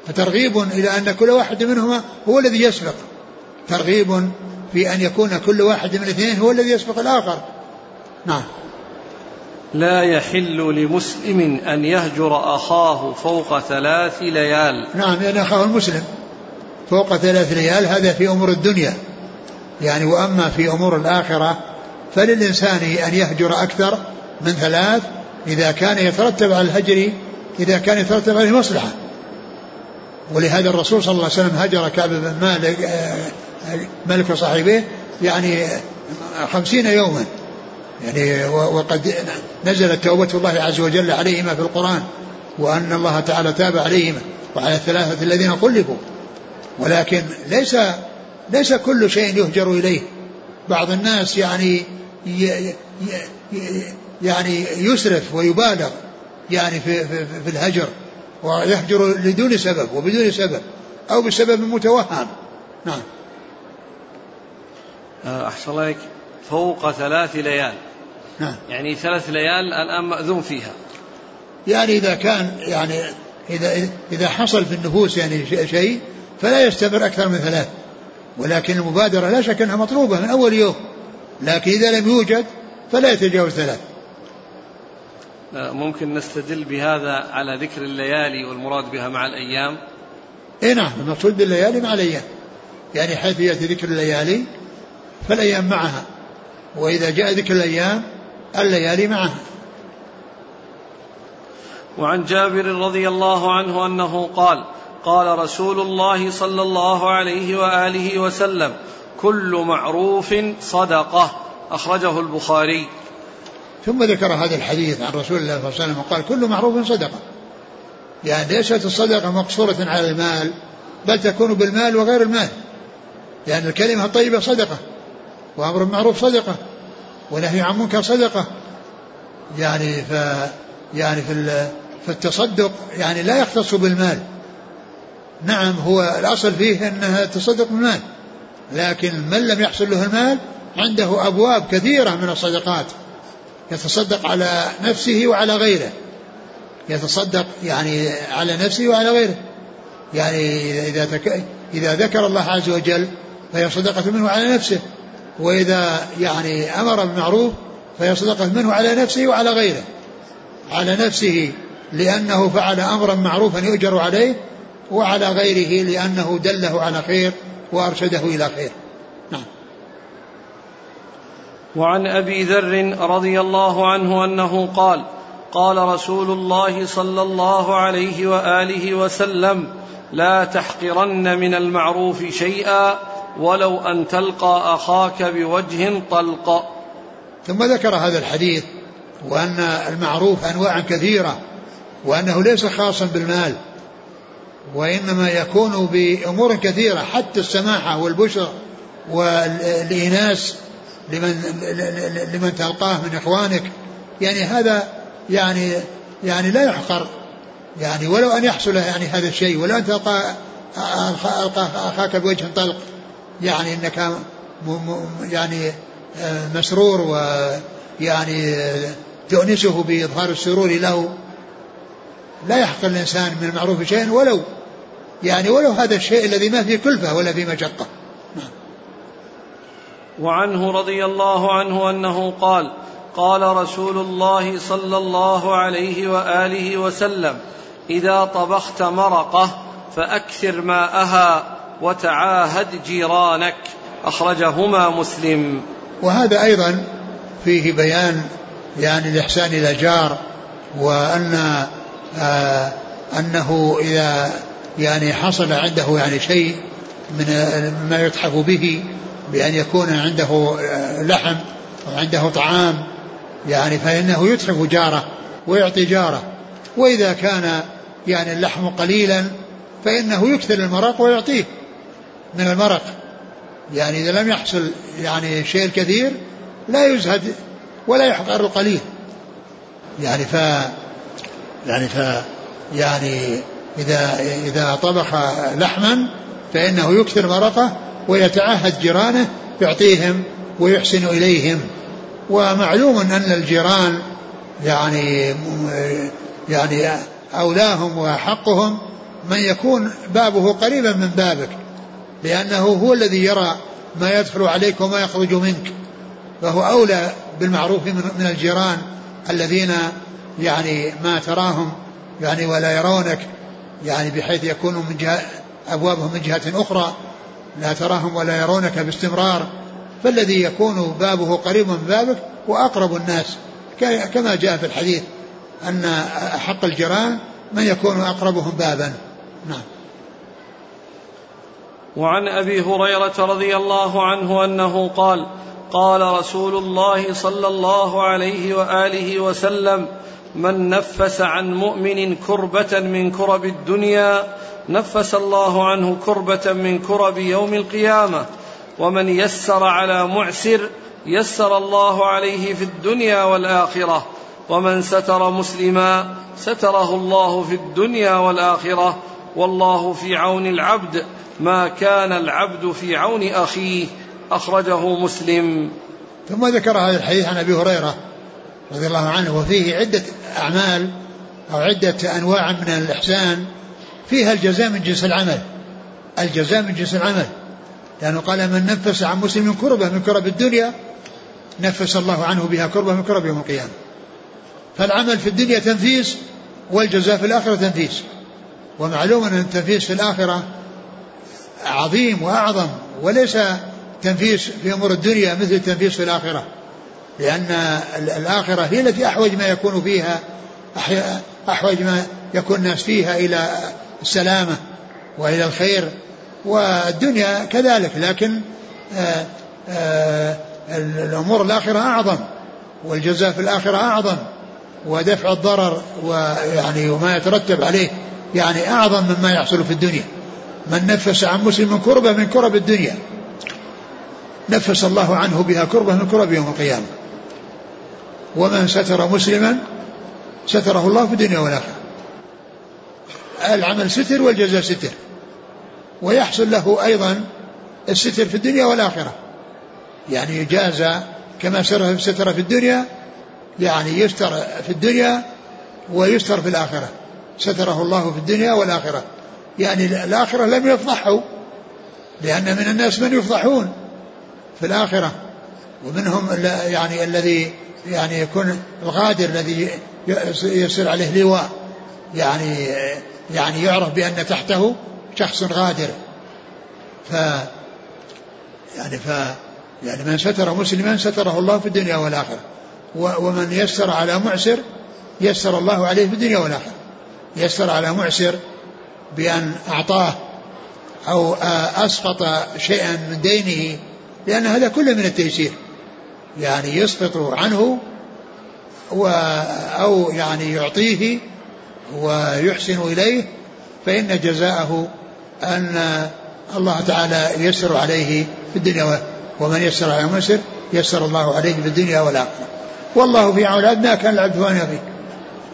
فترغيب إلى أن كل واحد منهما هو الذي يسبق. ترغيب في أن يكون كل واحد من الاثنين هو الذي يسبق الآخر. نعم. لا يحل لمسلم أن يهجر أخاه فوق ثلاث ليال. نعم يعني أخاه المسلم. فوق ثلاث ليال هذا في أمور الدنيا. يعني وأما في أمور الآخرة فللإنسان أن يهجر أكثر من ثلاث إذا كان يترتب على الهجر إذا كان يترتب عليه مصلحة. ولهذا الرسول صلى الله عليه وسلم هجر كعب بن مالك آه، ملك صاحبه يعني خمسين يوما. يعني وقد نزلت توبة الله عز وجل عليهما في القرآن وأن الله تعالى تاب عليهما وعلى الثلاثة الذين خلفوا. ولكن ليس ليس كل شيء يهجر إليه. بعض الناس يعني يعني يسرف ويبالغ يعني في, في, في الهجر. ويهجر لدون سبب وبدون سبب أو بسبب متوهم. نعم. أحسن الله فوق ثلاث ليال. نعم. يعني ثلاث ليال الآن مأذون فيها. يعني إذا كان يعني إذا إذا حصل في النفوس يعني شيء فلا يستمر أكثر من ثلاث. ولكن المبادرة لا شك أنها مطلوبة من أول يوم. لكن إذا لم يوجد فلا يتجاوز ثلاث. ممكن نستدل بهذا على ذكر الليالي والمراد بها مع الأيام؟ اي نعم المقصود بالليالي مع الأيام. يعني حيث يأتي ذكر الليالي فالأيام معها. وإذا جاء ذكر الأيام الليالي معها. وعن جابر رضي الله عنه أنه قال قال رسول الله صلى الله عليه وآله وسلم كل معروف صدقة. أخرجه البخاري. ثم ذكر هذا الحديث عن رسول الله صلى الله عليه وسلم وقال كل معروف صدقة. يعني ليست الصدقة مقصورة على المال بل تكون بالمال وغير المال. لأن الكلمة الطيبة صدقة وأمر بالمعروف صدقة ونهي عن منكر صدقة. يعني ف يعني في في التصدق يعني لا يختص بالمال. نعم هو الأصل فيه أنها تصدق بالمال لكن من لم يحصل له المال عنده أبواب كثيرة من الصدقات. يتصدق على نفسه وعلى غيره. يتصدق يعني على نفسه وعلى غيره. يعني إذا تك... إذا ذكر الله عز وجل فهي صدقة منه على نفسه. وإذا يعني أمر بالمعروف فهي صدقة منه على نفسه وعلى غيره. على نفسه لأنه فعل أمرا معروفا يؤجر عليه وعلى غيره لأنه دله على خير وأرشده إلى خير. وعن أبي ذر رضي الله عنه أنه قال قال رسول الله صلى الله عليه وآله وسلم لا تحقرن من المعروف شيئا ولو أن تلقى أخاك بوجه طلق. ثم ذكر هذا الحديث وأن المعروف أنواع كثيرة وأنه ليس خاصا بالمال وإنما يكون بأمور كثيرة حتى السماحة والبشر والإناس لمن لمن تلقاه من إخوانك. يعني هذا يعني يعني لا يحقر. يعني ولو أن يحصل يعني هذا الشيء ولو أن تلقى أخاك بوجه طلق يعني أنك يعني آه، مسرور ويعني تؤنسه بإظهار السرور له. لا يحقر الإنسان من المعروف شيئا ولو يعني ولو هذا الشيء الذي ما فيه كلفة ولا فيه نعم. وعنه رضي الله عنه أنه قال قال رسول الله صلى الله عليه وآله وسلم إذا طبخت مرقة فأكثر ماءها وتعاهد جيرانك. أخرجهما مسلم. وهذا أيضا فيه بيان يعني الإحسان إلى جار وأن آه أنه إذا يعني حصل عنده يعني شيء من ما يتحف به بأن يكون عنده لحم أو عنده طعام يعني فإنه يتحف جاره ويعطي جاره. وإذا كان يعني اللحم قليلا فإنه يكثر المرق ويعطيه من المرق. يعني إذا لم يحصل يعني شيء الكثير لا يزهد ولا يحقر القليل يعني ف يعني ف يعني إذا إذا طبخ لحما فإنه يكثر مرقه ويتعهد جيرانه يعطيهم ويحسن إليهم. ومعلوم أن الجيران يعني يعني أولاهم وأحقهم من يكون بابه قريبا من بابك لأنه هو الذي يرى ما يدخل عليك وما يخرج منك فهو أولى بالمعروف من الجيران الذين يعني ما تراهم يعني ولا يرونك يعني بحيث يكونوا من جهة أبوابهم من جهة أخرى. لا تراهم ولا يرونك باستمرار فالذي يكون بابه قريب من بابك وأقرب الناس. كما جاء في الحديث أن أحق الجيران من يكون أقربهم بابا. نعم. وعن أبي هريرة رضي الله عنه أنه قال قال رسول الله صلى الله عليه وآله وسلم من نفس عن مؤمن كربة من كرب الدنيا نفس الله عنه كربة من كرب يوم القيامة. ومن يسر على معسر يسر الله عليه في الدنيا والآخرة. ومن ستر مسلما ستره الله في الدنيا والآخرة. والله في عون العبد ما كان العبد في عون أخيه. أخرجه مسلم. ثم ذكر هذا الحديث عن أبي هريرة رضي الله عنه. وفيه عدة أعمال أو عدة أنواع من الإحسان. فيها الجزاء من جنس العمل. الجزاء من جنس العمل. لأنه قال من نفس عن مسلم كربة من كرب الدنيا نفس الله عنه بها كربة من كرب يوم القيامة. فالعمل في الدنيا تنفيس والجزاء في الآخرة تنفيس ومعلوم أن التنفيس في الآخرة عظيم وأعظم وليس تنفيس في أمور الدنيا مثل التنفيس في الآخرة. لأن الآخرة هي التي أحوج ما يكون فيها أحوج ما يكون الناس فيها إلى السلامة وإلى الخير والدنيا كذلك لكن آآ آه، آآ آه، الأمور الآخرة أعظم والجزاء في الآخرة أعظم ودفع الضرر ويعني وما يترتب عليه يعني أعظم مما يحصل في الدنيا. من نفس عن مسلم كربة من كرب الدنيا. نفس الله عنه بها كربة من كرب يوم القيامة. ومن ستر مسلما ستره الله في الدنيا والآخرة. العمل ستر والجزاء ستر. ويحصل له أيضا الستر في الدنيا والآخرة. يعني يجازى كما ستر في الدنيا يعني يستر في الدنيا ويستر في الآخرة. ستره الله في الدنيا والآخرة. يعني الآخرة لم يفضحوا لأن من الناس من يفضحون في الآخرة. ومنهم يعني الذي يعني يكون الغادر الذي يصير عليه لواء. يعني يعني يعرف بأن تحته شخص غادر. ف يعني ف يعني من ستر مسلما ستره الله في الدنيا والآخرة. ومن يسر على معسر يسر الله عليه في الدنيا والآخرة. يسر على معسر بأن أعطاه أو أسقط شيئا من دينه لأن هذا كله من التيسير. يعني يسقط عنه و أو يعني يعطيه ويحسن إليه فإن جزاءه أن الله تعالى يسر عليه في الدنيا ومن يسر على مسر يسر الله عليه في الدنيا والآخرة. والله في ما كان العبد وأنا فيه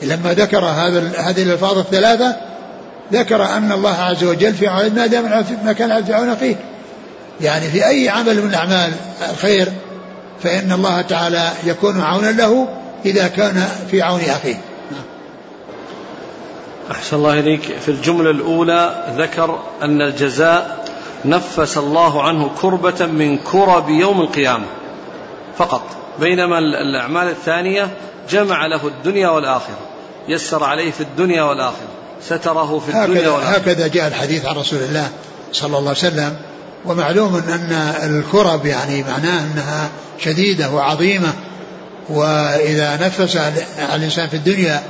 لما ذكر هذا هذه الألفاظ الثلاثة ذكر أن الله عز وجل في عون ما دام ما كان العبد في عون أخيه يعني في أي عمل من أعمال الخير فإن الله تعالى يكون عونا له إذا كان في عون أخيه. أحسن الله إليك. في الجملة الأولى ذكر أن الجزاء نفس الله عنه كربة من كرب يوم القيامة فقط بينما الأعمال الثانية جمع له الدنيا والآخرة يسر عليه في الدنيا والآخرة ستره في الدنيا والآخرة. هكذا جاء الحديث عن رسول الله صلى الله عليه وسلم ومعلوم أن الكرب يعني معناه أنها شديدة وعظيمة وإذا نفس الإنسان في الدنيا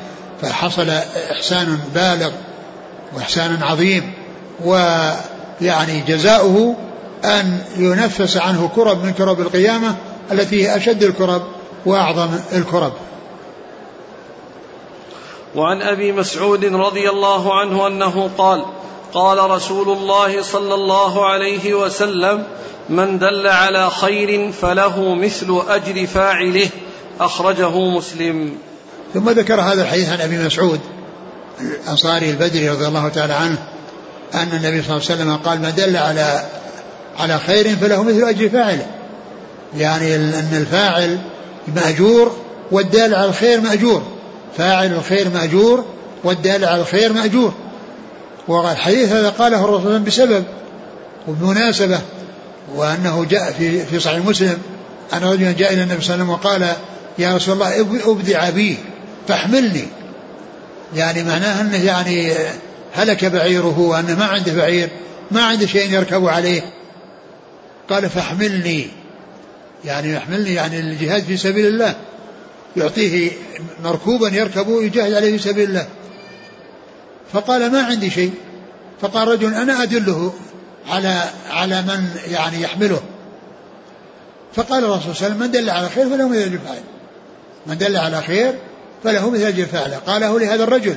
فحصل إحسان بالغ وإحسان عظيم ويعني جزاؤه أن ينفس عنه كرب من كرب القيامة التي هي أشد الكرب وأعظم الكرب. وعن أبي مسعود رضي الله عنه أنه قال قال رسول الله صلى الله عليه وسلم من دل على خير فله مثل أجر فاعله. أخرجه مسلم. ثم ذكر هذا الحديث عن أبي مسعود الأنصاري البدري رضي الله تعالى عنه أن النبي صلى الله عليه وسلم قال من دل على على خير فله مثل أجر فاعله. يعني أن الفاعل مأجور والدال على الخير مأجور. فاعل الخير مأجور والدال على الخير مأجور. والحديث هذا قاله الرسول بسبب وبمناسبة وأنه جاء في في صحيح مسلم أن رجلا جاء إلى النبي صلى الله عليه وسلم وقال يا رسول الله ابدع بي. فاحملني. يعني معناه أنه يعني هلك بعيره وأنه ما عنده بعير ما عنده شيء يركب عليه. قال فاحملني. يعني يحملني يعني الجهاد في سبيل الله. يعطيه مركوبا يركبه يجاهد عليه في سبيل الله. فقال ما عندي شيء. فقال رجل أنا أدله على على من يعني يحمله. فقال الرسول صلى الله عليه وسلم من دل على خير فله مثل فاعل من دل على خير فله مثل اجر فاعل قاله لهذا الرجل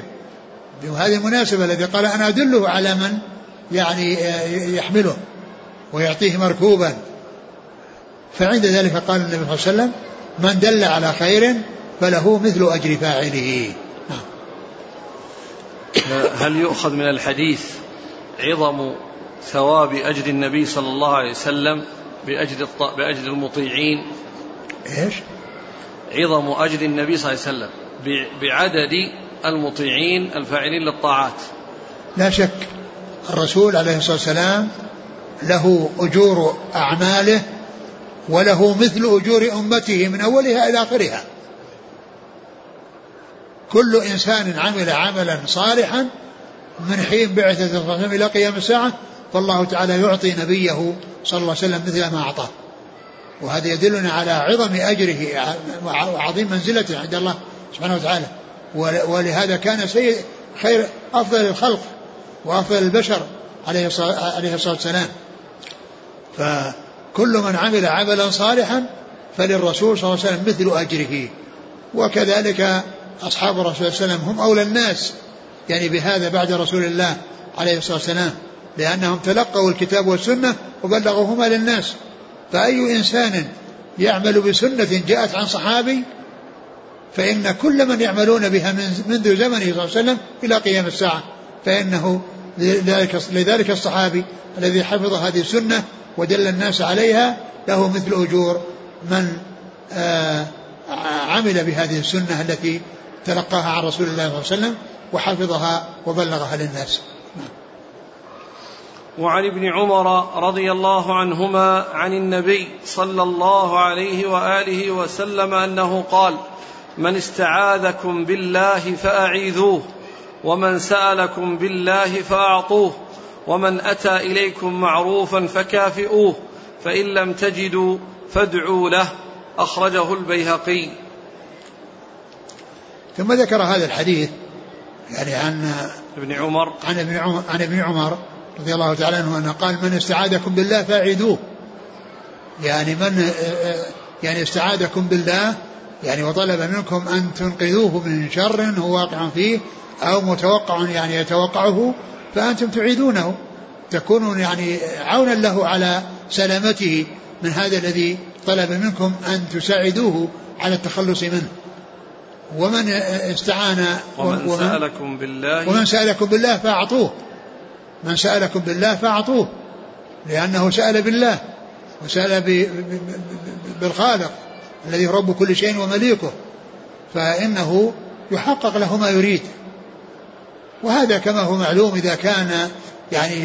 بهذه المناسبة الذي قال أنا أدله على من يعني يحمله ويعطيه مركوبا. فعند ذلك قال النبي صلى الله عليه وسلم من دل على خير فله مثل أجر فاعله. نعم. (coughs) هل يؤخذ من الحديث عظم ثواب أجر النبي صلى الله عليه وسلم بأجر بأجر المطيعين؟ إيش؟ عظم أجر النبي صلى الله عليه وسلم. بعدد المطيعين الفاعلين للطاعات. لا شك الرسول عليه الصلاة والسلام له أجور أعماله وله مثل أجور أمته من أولها إلى آخرها. كل إنسان عمل عملا صالحا من حين بعثة صلى إلى قيام الساعة فالله تعالى يعطي نبيه صلى الله عليه وسلم مثل ما أعطاه. وهذا يدلنا على عظم أجره وعظيم منزلته عند الله. سبحانه وتعالى. ولهذا كان سيد خير أفضل الخلق وأفضل البشر عليه الصلاة والسلام. ف كل من عمل عملا صالحا فللرسول صلى الله عليه وسلم مثل أجره. وكذلك أصحاب الرسول صلى الله عليه وسلم هم أولى الناس. يعني بهذا بعد رسول الله عليه الصلاة والسلام. لأنهم تلقوا الكتاب والسنة وبلغوهما للناس. فأي إنسان يعمل بسنة جاءت عن صحابي فإن كل من يعملون بها منذ زمنه صلى الله عليه وسلم إلى قيام الساعة فإنه لذلك, لذلك الصحابي الذي حفظ هذه السنة ودل الناس عليها له مثل أجور من آه عمل بهذه السنة التي تلقاها عن رسول الله صلى الله عليه وسلم وحفظها وبلغها للناس. وعن ابن عمر رضي الله عنهما عن النبي صلى الله عليه وآله وسلم أنه قال من استعاذكم بالله فأعيذوه ومن سألكم بالله فأعطوه ومن أتى إليكم معروفا فكافئوه فإن لم تجدوا فادعوا له أخرجه البيهقي. ثم ذكر هذا الحديث يعني عن ابن عمر. عن ابن عمر عن ابن عمر رضي الله تعالى عنه أنه قال من استعاذكم بالله فاعيدوه يعني من يعني استعاذكم بالله يعني وطلب منكم أن تنقذوه من شر هو واقع فيه أو متوقع يعني يتوقعه فأنتم تعيدونه. تكونون يعني عونا له على سلامته من هذا الذي طلب منكم أن تساعدوه على التخلص منه. ومن استعان ومن, ومن سألكم بالله ومن سألكم بالله فأعطوه. من سألكم بالله فأعطوه لأنه سأل بالله وسأل بالخالق. الذي رب كل شيء ومليكه فإنه يحقق له ما يريد. وهذا كما هو معلوم إذا كان يعني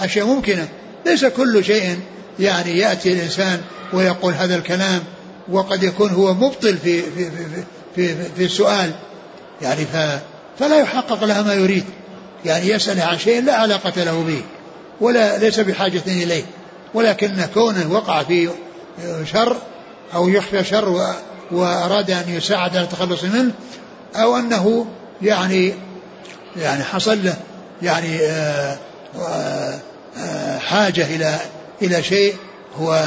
أشياء ممكنة. ليس كل شيء يعني يأتي الإنسان ويقول هذا الكلام وقد يكون هو مبطل في في في في, في السؤال. يعني ف فلا يحقق لها ما يريد. يعني يسأل عن شيء لا علاقة له به ولا ليس بحاجة إليه. ولكن كونه وقع في شر أو يخفى شر وأراد أن يساعد على التخلص منه أو أنه يعني يعني حصل له يعني آه، آه، آه، حاجة إلى إلى شيء هو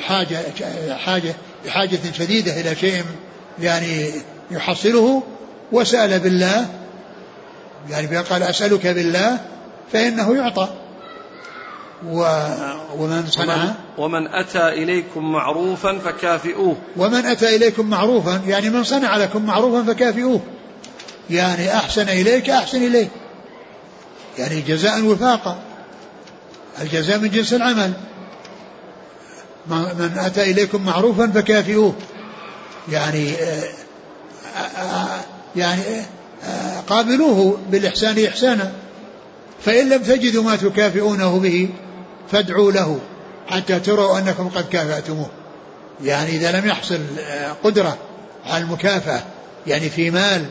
حاجة حاجة بحاجة شديدة إلى شيء يعني يحصله وسأل بالله يعني قال أسألك بالله فإنه يعطى. ومن صنع؟ ومن أتى إليكم معروفا فكافئوه. ومن أتى إليكم معروفا يعني من صنع لكم معروفا فكافئوه. يعني أحسن إليك أحسن إليه. يعني جزاء وفاقا. الجزاء من جنس العمل. من أتى إليكم معروفا فكافئوه. يعني آه، آه، آه، يعني قابلوه بالإحسان إحسانا. فإن لم تجدوا ما تكافئونه به فادعوا له حتى تروا أنكم قد كافأتموه. يعني إذا لم يحصل قدرة على المكافأة يعني في مال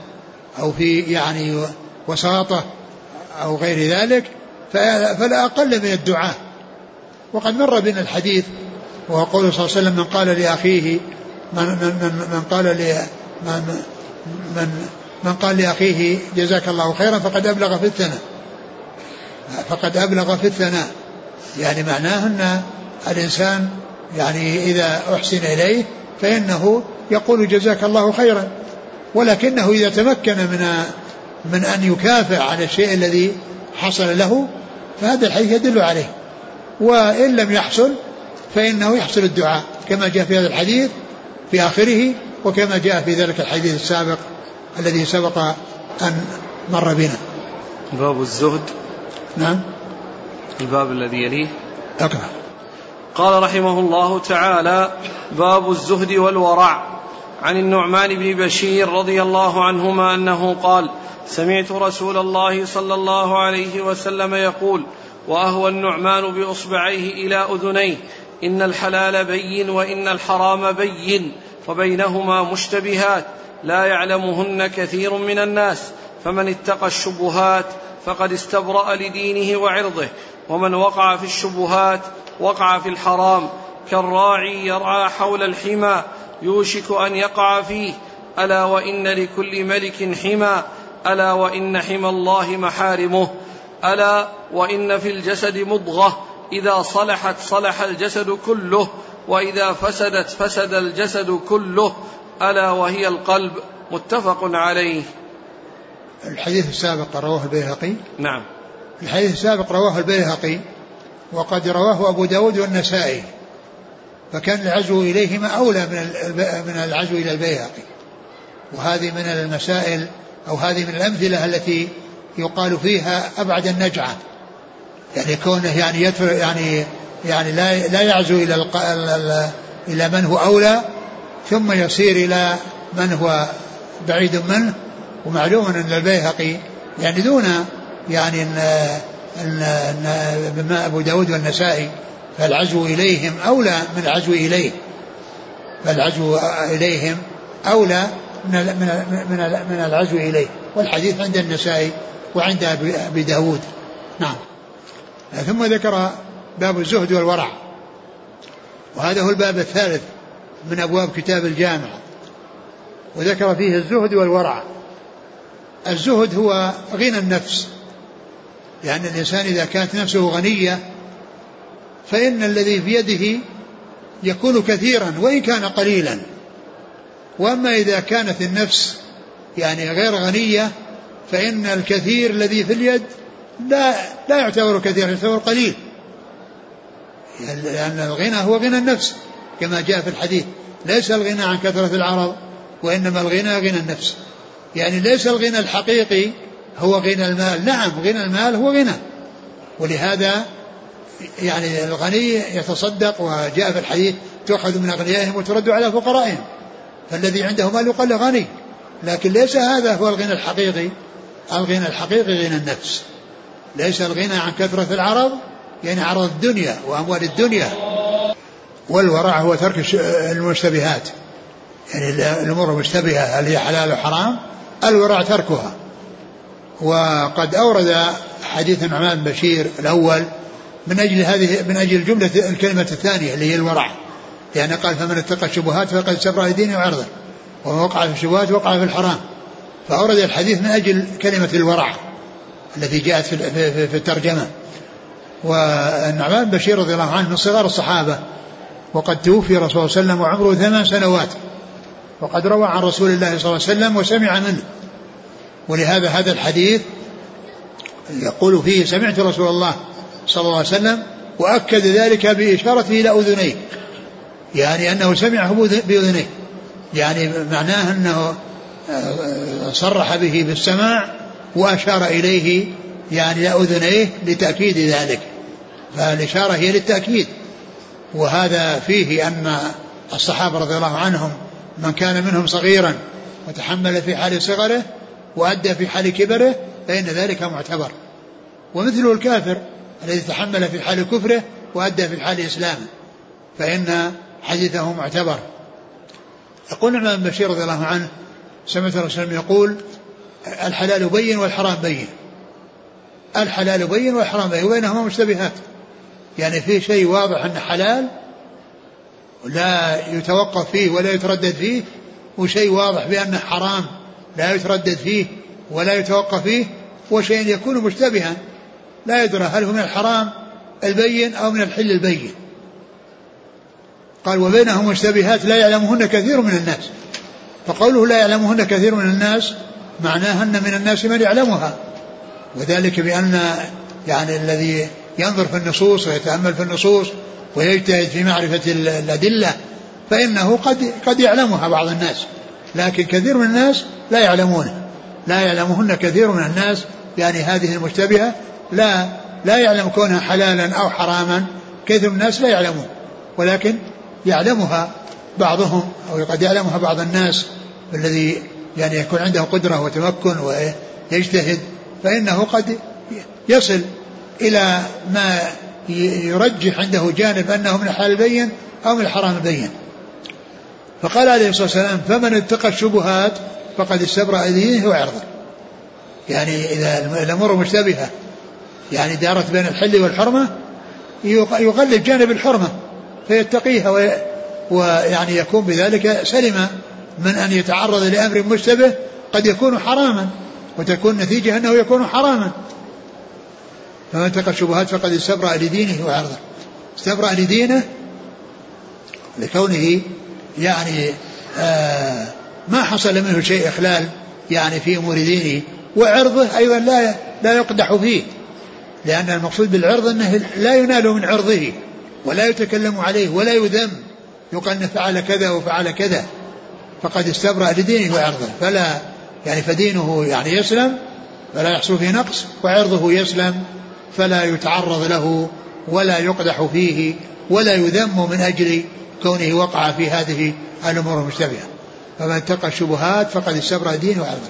أو في يعني وساطة أو غير ذلك فلا أقل من الدعاء. وقد مر بنا الحديث وهو قوله صلى الله عليه وسلم من قال لأخيه من, من, من, من قال ل من, من, من قال لأخيه جزاك الله خيرا فقد أبلغ في الثناء. فقد أبلغ في الثناء. يعني معناه أن الإنسان يعني إذا أحسن إليه فإنه يقول جزاك الله خيرا. ولكنه إذا تمكن من من أن يكافئ على الشيء الذي حصل له فهذا الحديث يدل عليه. وإن لم يحصل فإنه يحصل الدعاء كما جاء في هذا الحديث في آخره وكما جاء في ذلك الحديث السابق الذي سبق أن مر بنا. باب الزهد. نعم. الباب الذي يليه. اقرأ قال رحمه الله تعالى باب الزهد والورع. عن النعمان بن بشير رضي الله عنهما أنه قال سمعت رسول الله صلى الله عليه وسلم يقول وأهوى النعمان بأصبعيه إلى أذنيه إن الحلال بين وإن الحرام بين وبينهما مشتبهات لا يعلمهن كثير من الناس فمن اتقى الشبهات فقد استبرأ لدينه وعرضه. ومن وقع في الشبهات وقع في الحرام كالراعي يرعى حول الحمى يوشك أن يقع فيه ألا وإن لكل ملك حمى ألا وإن حمى الله محارمه ألا وإن في الجسد مضغة إذا صلحت صلح الجسد كله وإذا فسدت فسد الجسد كله ألا وهي القلب متفق عليه. الحديث السابق رواه البيهقي. نعم. الحديث السابق رواه البيهقي وقد رواه أبو داود والنسائي فكان العزو إليهما أولى من من العزو إلى البيهقي. وهذه من المسائل أو هذه من الأمثلة التي يقال فيها أبعد النجعة. يعني كونه يعني يتر يعني يعني لا لا يعزو إلى إلى من هو أولى ثم يصير إلى من هو بعيد منه. ومعلوم أن البيهقي يعني دون يعني أن أن أبو داود والنسائي فالعزو إليهم أولى من العزو إليه. فالعزو إليهم أولى من من من العزو إليه. والحديث عند النسائي وعند أبي داود. نعم. ثم ذكر باب الزهد والورع. وهذا هو الباب الثالث من أبواب كتاب الجامع. وذكر فيه الزهد والورع. الزهد هو غنى النفس. لأن الإنسان إذا كانت نفسه غنية فإن الذي في يده يكون كثيرا وإن كان قليلا. وأما إذا كانت النفس يعني غير غنية فإن الكثير الذي في اليد لا لا يعتبر كثيرا يعتبر قليل. لأن الغنى هو غنى النفس كما جاء في الحديث. ليس الغنى عن كثرة العرض وإنما الغنى غنى النفس. يعني ليس الغنى الحقيقي هو غنى المال. نعم غنى المال هو غنى. ولهذا يعني الغني يتصدق وجاء في الحديث تؤخذ من أغنيائهم وترد على فقرائهم. فالذي عنده مال يقال له غني. لكن ليس هذا هو الغنى الحقيقي. الغنى الحقيقي غنى النفس. ليس الغنى عن كثرة العرض يعني عرض الدنيا وأموال الدنيا. والورع هو ترك المشتبهات. يعني الأمور المشتبهة هل هي حلال وحرام الورع تركها. وقد أورد حديث النعمان بن بشير الأول من أجل هذه من أجل الجملة الكلمة الثانية اللي هي الورع. يعني قال فمن اتقى الشبهات فقد سبر لدينه وعرضه. ومن وقع في الشبهات وقع في الحرام. فأورد الحديث من أجل كلمة الورع التي جاءت في, في الترجمة. والنعمان بشير رضي الله عنه من صغار الصحابة. وقد توفي رسول الله صلى الله عليه وسلم وعمره ثمان سنوات. وقد روى عن رسول الله صلى الله عليه وسلم وسمع منه. ولهذا هذا الحديث يقول فيه سمعت رسول الله صلى الله عليه وسلم وأكد ذلك بإشارته إلى أذنيه. يعني أنه سمعه بأذنيه. يعني معناه أنه آه، صرح به بالسماع وأشار إليه يعني إلى أذنيه لتأكيد ذلك. فالإشارة هي للتأكيد. وهذا فيه أن الصحابة رضي الله عنهم من كان منهم صغيرا وتحمل في حال صغره وأدى في حال كبره فإن ذلك معتبر. ومثله الكافر الذي تحمل في حال كفره وأدى في حال إسلامه فإن حديثه معتبر. يقول نعمان بن بشير رضي الله عنه سمعت الرسول يقول الحلال بين والحرام بين. الحلال بين والحرام بين وبينهما مشتبهات. يعني في شيء واضح أنه حلال لا يتوقف فيه ولا يتردد فيه وشيء واضح بأنه حرام. لا يتردد فيه ولا يتوقف فيه وشيء يكون مشتبها. لا يدرى هل هو من الحرام البين أو من الحل البين. قال وبينهم مشتبهات لا يعلمهن كثير من الناس. فقوله لا يعلمهن كثير من الناس معناه أن من الناس من يعلمها. وذلك بأن يعني الذي ينظر في النصوص ويتأمل في النصوص ويجتهد في معرفة الأدلة فإنه قد قد يعلمها بعض الناس. لكن كثير من الناس لا يعلمونه. لا يعلمهن كثير من الناس يعني هذه المشتبهة. لا لا يعلم كونها حلالا أو حراما. كثير من الناس لا يعلمون. ولكن يعلمها بعضهم أو قد يعلمها بعض الناس الذي يعني يكون عنده قدرة وتمكن ويجتهد فإنه قد يصل إلى ما يرجح عنده جانب أنه من الحلال البين أو من الحرام البين. فقال عليه الصلاة والسلام فمن اتقى الشبهات فقد استبرأ دينه وعرضه. يعني إذا الأمور مشتبهة يعني دارت بين الحل والحرمة يغلب جانب الحرمة فيتقيها ويعني يكون بذلك سلم من أن يتعرض لأمر مشتبه قد يكون حراما وتكون نتيجة أنه يكون حراما. فمن اتقى الشبهات فقد استبرأ لدينه وعرضه. استبرأ لدينه لكونه يعني آه ما حصل منه شيء إخلال يعني في أمور دينه. وعرضه أيضا لا لا يقدح فيه. لأن المقصود بالعرض أنه لا ينال من عرضه. ولا يتكلم عليه ولا يذم. يقال أنه فعل كذا وفعل كذا. فقد استبرأ لدينه وعرضه. فلا يعني فدينه يعني يسلم. فلا يحصل فيه نقص. وعرضه يسلم. فلا يتعرض له. ولا يقدح فيه. ولا يذم من أجل كونه وقع في هذه الأمور المشتبهة. فمن اتقى الشبهات فقد استبرأ دينه وعرضه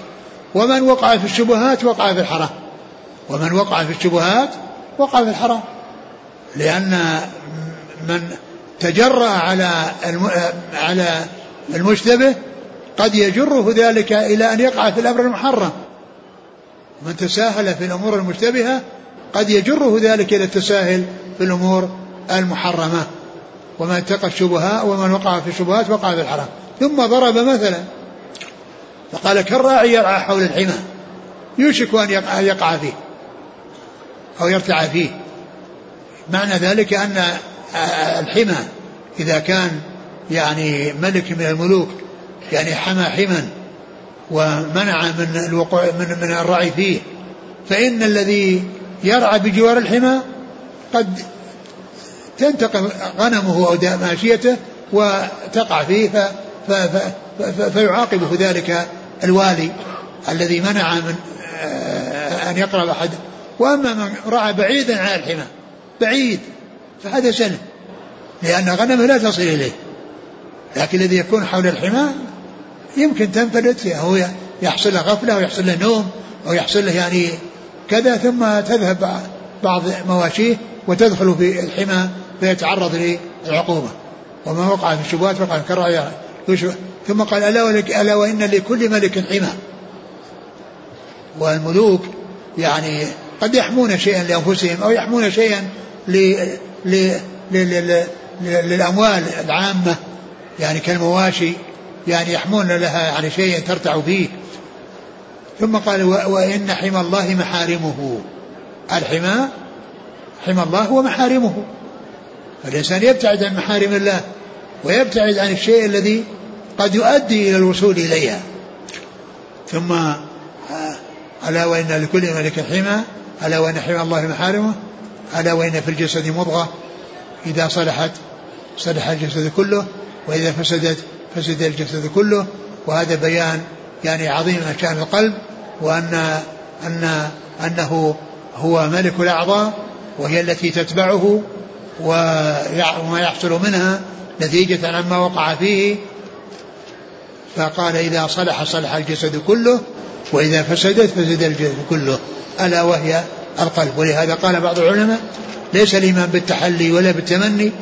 ومن وقع في الشبهات وقع في الحرام. ومن وقع في الشبهات وقع في الحرام. لأن من تجرأ على على المشتبه قد يجره ذلك إلى أن يقع في الأمر المحرم. من تساهل في الأمور المشتبهة قد يجره ذلك إلى التساهل في الأمور المحرمة. ومن اتقى الشبهات ومن وقع في الشبهات وقع في الحرام. ثم ضرب مثلا. فقال كالراعي يرعى حول الحمى. يوشك أن يقع فيه أو يرتع فيه. معنى ذلك أن الحمى إذا كان يعني ملك من الملوك يعني حمى حما ومنع من الوقوع من من الرعي فيه فإن الذي يرعى بجوار الحمى قد تنتقل غنمه أو ماشيته وتقع فيه ف ف ف فيعاقبه ذلك الوالي الذي منع من آه، أن يقرب أحد. وأما من رعى بعيدا عن الحمى بعيد فهذا سلم لأن غنمه لا تصل إليه. لكن الذي يكون حول الحمى يمكن تنفلت أو يحصل له غفلة أو يحصل له نوم أو يحصل له يعني كذا ثم تذهب بعض مواشيه وتدخل في الحمى. فيتعرض للعقوبة. وما وقع في الشبهات وقع في كراهية ثم قال ألا, ألا وإن لكل ملك حمى والملوك يعني قد يحمون شيئا لأنفسهم أو يحمون شيئا ل ل للأموال العامة. يعني كالمواشي. يعني يحمون لها يعني شيء ترتع فيه. ثم قال وإن حمى الله محارمه. الحمى حمى الله ومحارمه. فالإنسان يبتعد عن محارم الله ويبتعد عن الشيء الذي قد يؤدي إلى الوصول إليها. ثم آه، ألا وإن لكل ملك حمى ألا وإن حمى الله محارمه ألا وإن في الجسد مضغة إذا صلحت صلح الجسد كله وإذا فسدت فسد الجسد كله وهذا بيان يعني عظيم من شأن القلب وأن أن أنه هو ملك الأعضاء وهي التي تتبعه وما يحصل منها نتيجة عما وقع فيه. فقال إذا صلح صلح الجسد كله وإذا فسدت فسد الجسد كله. ألا وهي القلب. ولهذا قال بعض العلماء ليس الإيمان بالتحلي ولا بالتمني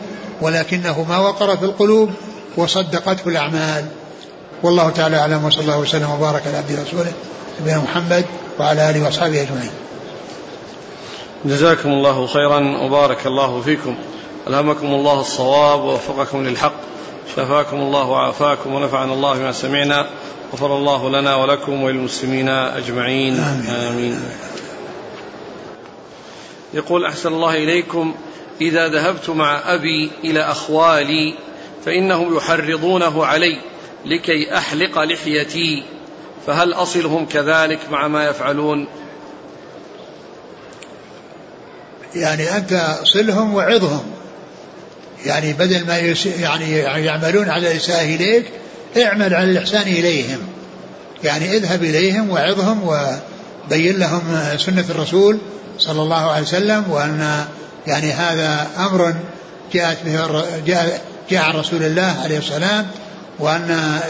ولكنه ما وقر في القلوب وصدقته الأعمال. والله تعالى أعلم وصلى الله وسلم وبارك على عبده ورسوله نبينا محمد وعلى آله وأصحابه أجمعين. جزاكم الله خيرا وبارك الله فيكم. ألهمكم الله الصواب ووفقكم للحق. شفاكم الله وعافاكم ونفعنا الله بما سمعنا. غفر الله لنا ولكم وللمسلمين أجمعين. آمين, آمين. يقول أحسن الله إليكم. إذا ذهبت مع أبي إلى أخوالي فإنهم يحرضونه علي لكي أحلق لحيتي. فهل أصلهم كذلك مع ما يفعلون؟ يعني أنت صلهم وعظهم. يعني بدل ما يعني يعملون على الإساءة إليك اعمل على الإحسان إليهم. يعني اذهب إليهم وعظهم وبين لهم سنة الرسول صلى الله عليه وسلم وأن يعني هذا أمر جاءت به جاء, جاء عن رسول الله عليه السلام وأن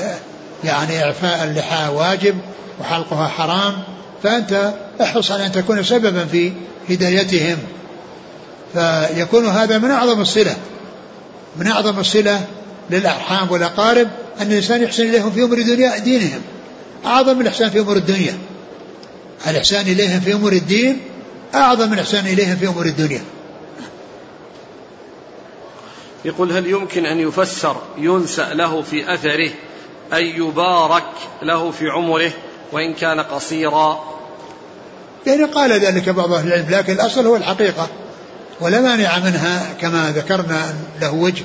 يعني إعفاء اللحى واجب وحلقها حرام فأنت احرص على أن تكون سببا في هدايتهم. فيكون هذا من أعظم الصلة. من أعظم الصلة للأرحام والأقارب أن الإنسان يحسن إليهم في أمور دنيا دينهم. أعظم من الإحسان في أمور الدنيا. الإحسان إليهم في أمور الدين أعظم من الإحسان إليهم في أمور الدنيا. يقول هل يمكن أن يفسر ينسأ له في أثره أن يبارك له في عمره وإن كان قصيرا؟ يعني قال ذلك بعض أهل العلم لكن الأصل هو الحقيقة. ولا مانع منها كما ذكرنا له وجه.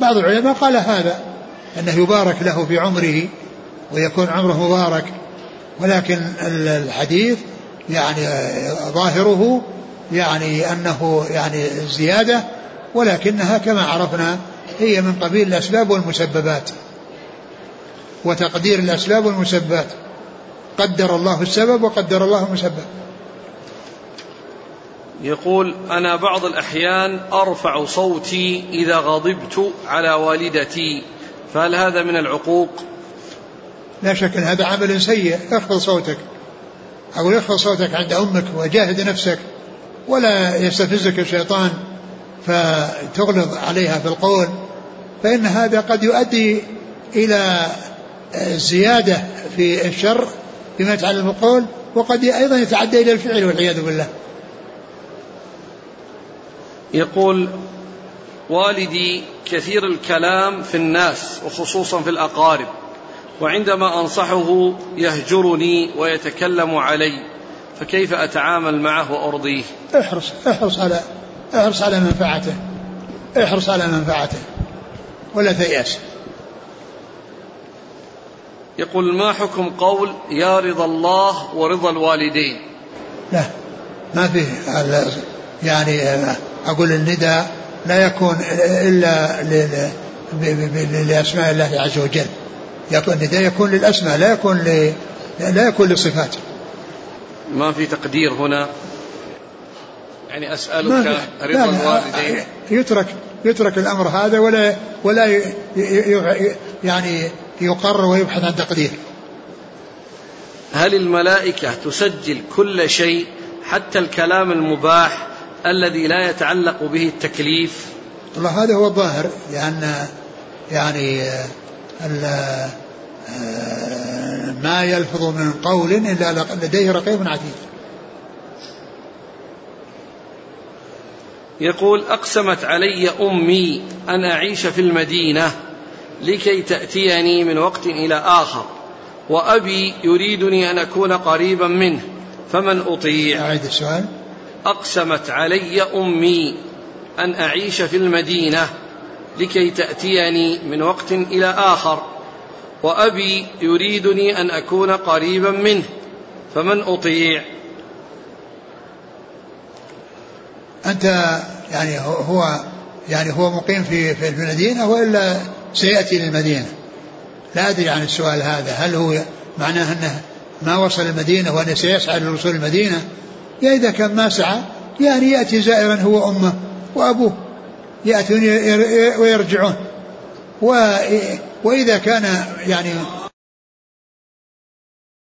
بعض العلماء قال هذا أنه يبارك له في عمره ويكون عمره مبارك ولكن الحديث يعني ظاهره يعني أنه يعني زيادة ولكنها كما عرفنا هي من قبيل الأسباب والمسببات. وتقدير الأسباب والمسببات. قدر الله السبب وقدر الله المسبب. يقول أنا بعض الأحيان أرفع صوتي إذا غضبت على والدتي فهل هذا من العقوق؟ لا شك هذا عمل سيء اخفض صوتك. أقول اخفض صوتك عند أمك وجاهد نفسك ولا يستفزك الشيطان فتغلظ عليها في القول فإن هذا قد يؤدي إلى زيادة في الشر بما يتعلق بالقول وقد أيضا يتعدى إلى الفعل والعياذ بالله. يقول والدي كثير الكلام في الناس وخصوصا في الأقارب وعندما أنصحه يهجرني ويتكلم علي فكيف أتعامل معه وأرضيه؟ احرص احرص على احرص على منفعته احرص على منفعته ولا تيأس. يقول ما حكم قول يا رضا الله ورضا الوالدين؟ لا ما فيه يعني أقول النداء لا يكون إلا لأسماء الله عز وجل. يكون النداء يكون للأسماء لا يكون ل... لا يكون للصفات ما في تقدير هنا؟ يعني أسألك رضا الوالدين. يترك يترك الأمر هذا ولا ولا يعني يقرر ويبحث عن تقدير. هل الملائكة تسجل كل شيء حتى الكلام المباح الذي لا يتعلق به التكليف. والله هذا هو الظاهر لأن يعني ما يلفظ من قول إلا لديه رقيب عتيد. يقول أقسمت علي أمي أن أعيش في المدينة لكي تأتيني من وقت إلى آخر وأبي يريدني أن أكون قريبا منه فمن أطيع؟ أعيد السؤال. أقسمت علي أمي أن أعيش في المدينة لكي تأتيني من وقت إلى آخر وأبي يريدني أن أكون قريبا منه فمن أطيع؟ أنت يعني هو يعني هو مقيم في في المدينة وإلا سيأتي للمدينة؟ لا أدري عن السؤال هذا هل هو معناه أنه ما وصل المدينة وأنه سيسعى للوصول المدينة؟ يا إذا كان ما سعى يعني يأتي زائرا هو أمه وأبوه يأتون ويرجعون. وإذا كان يعني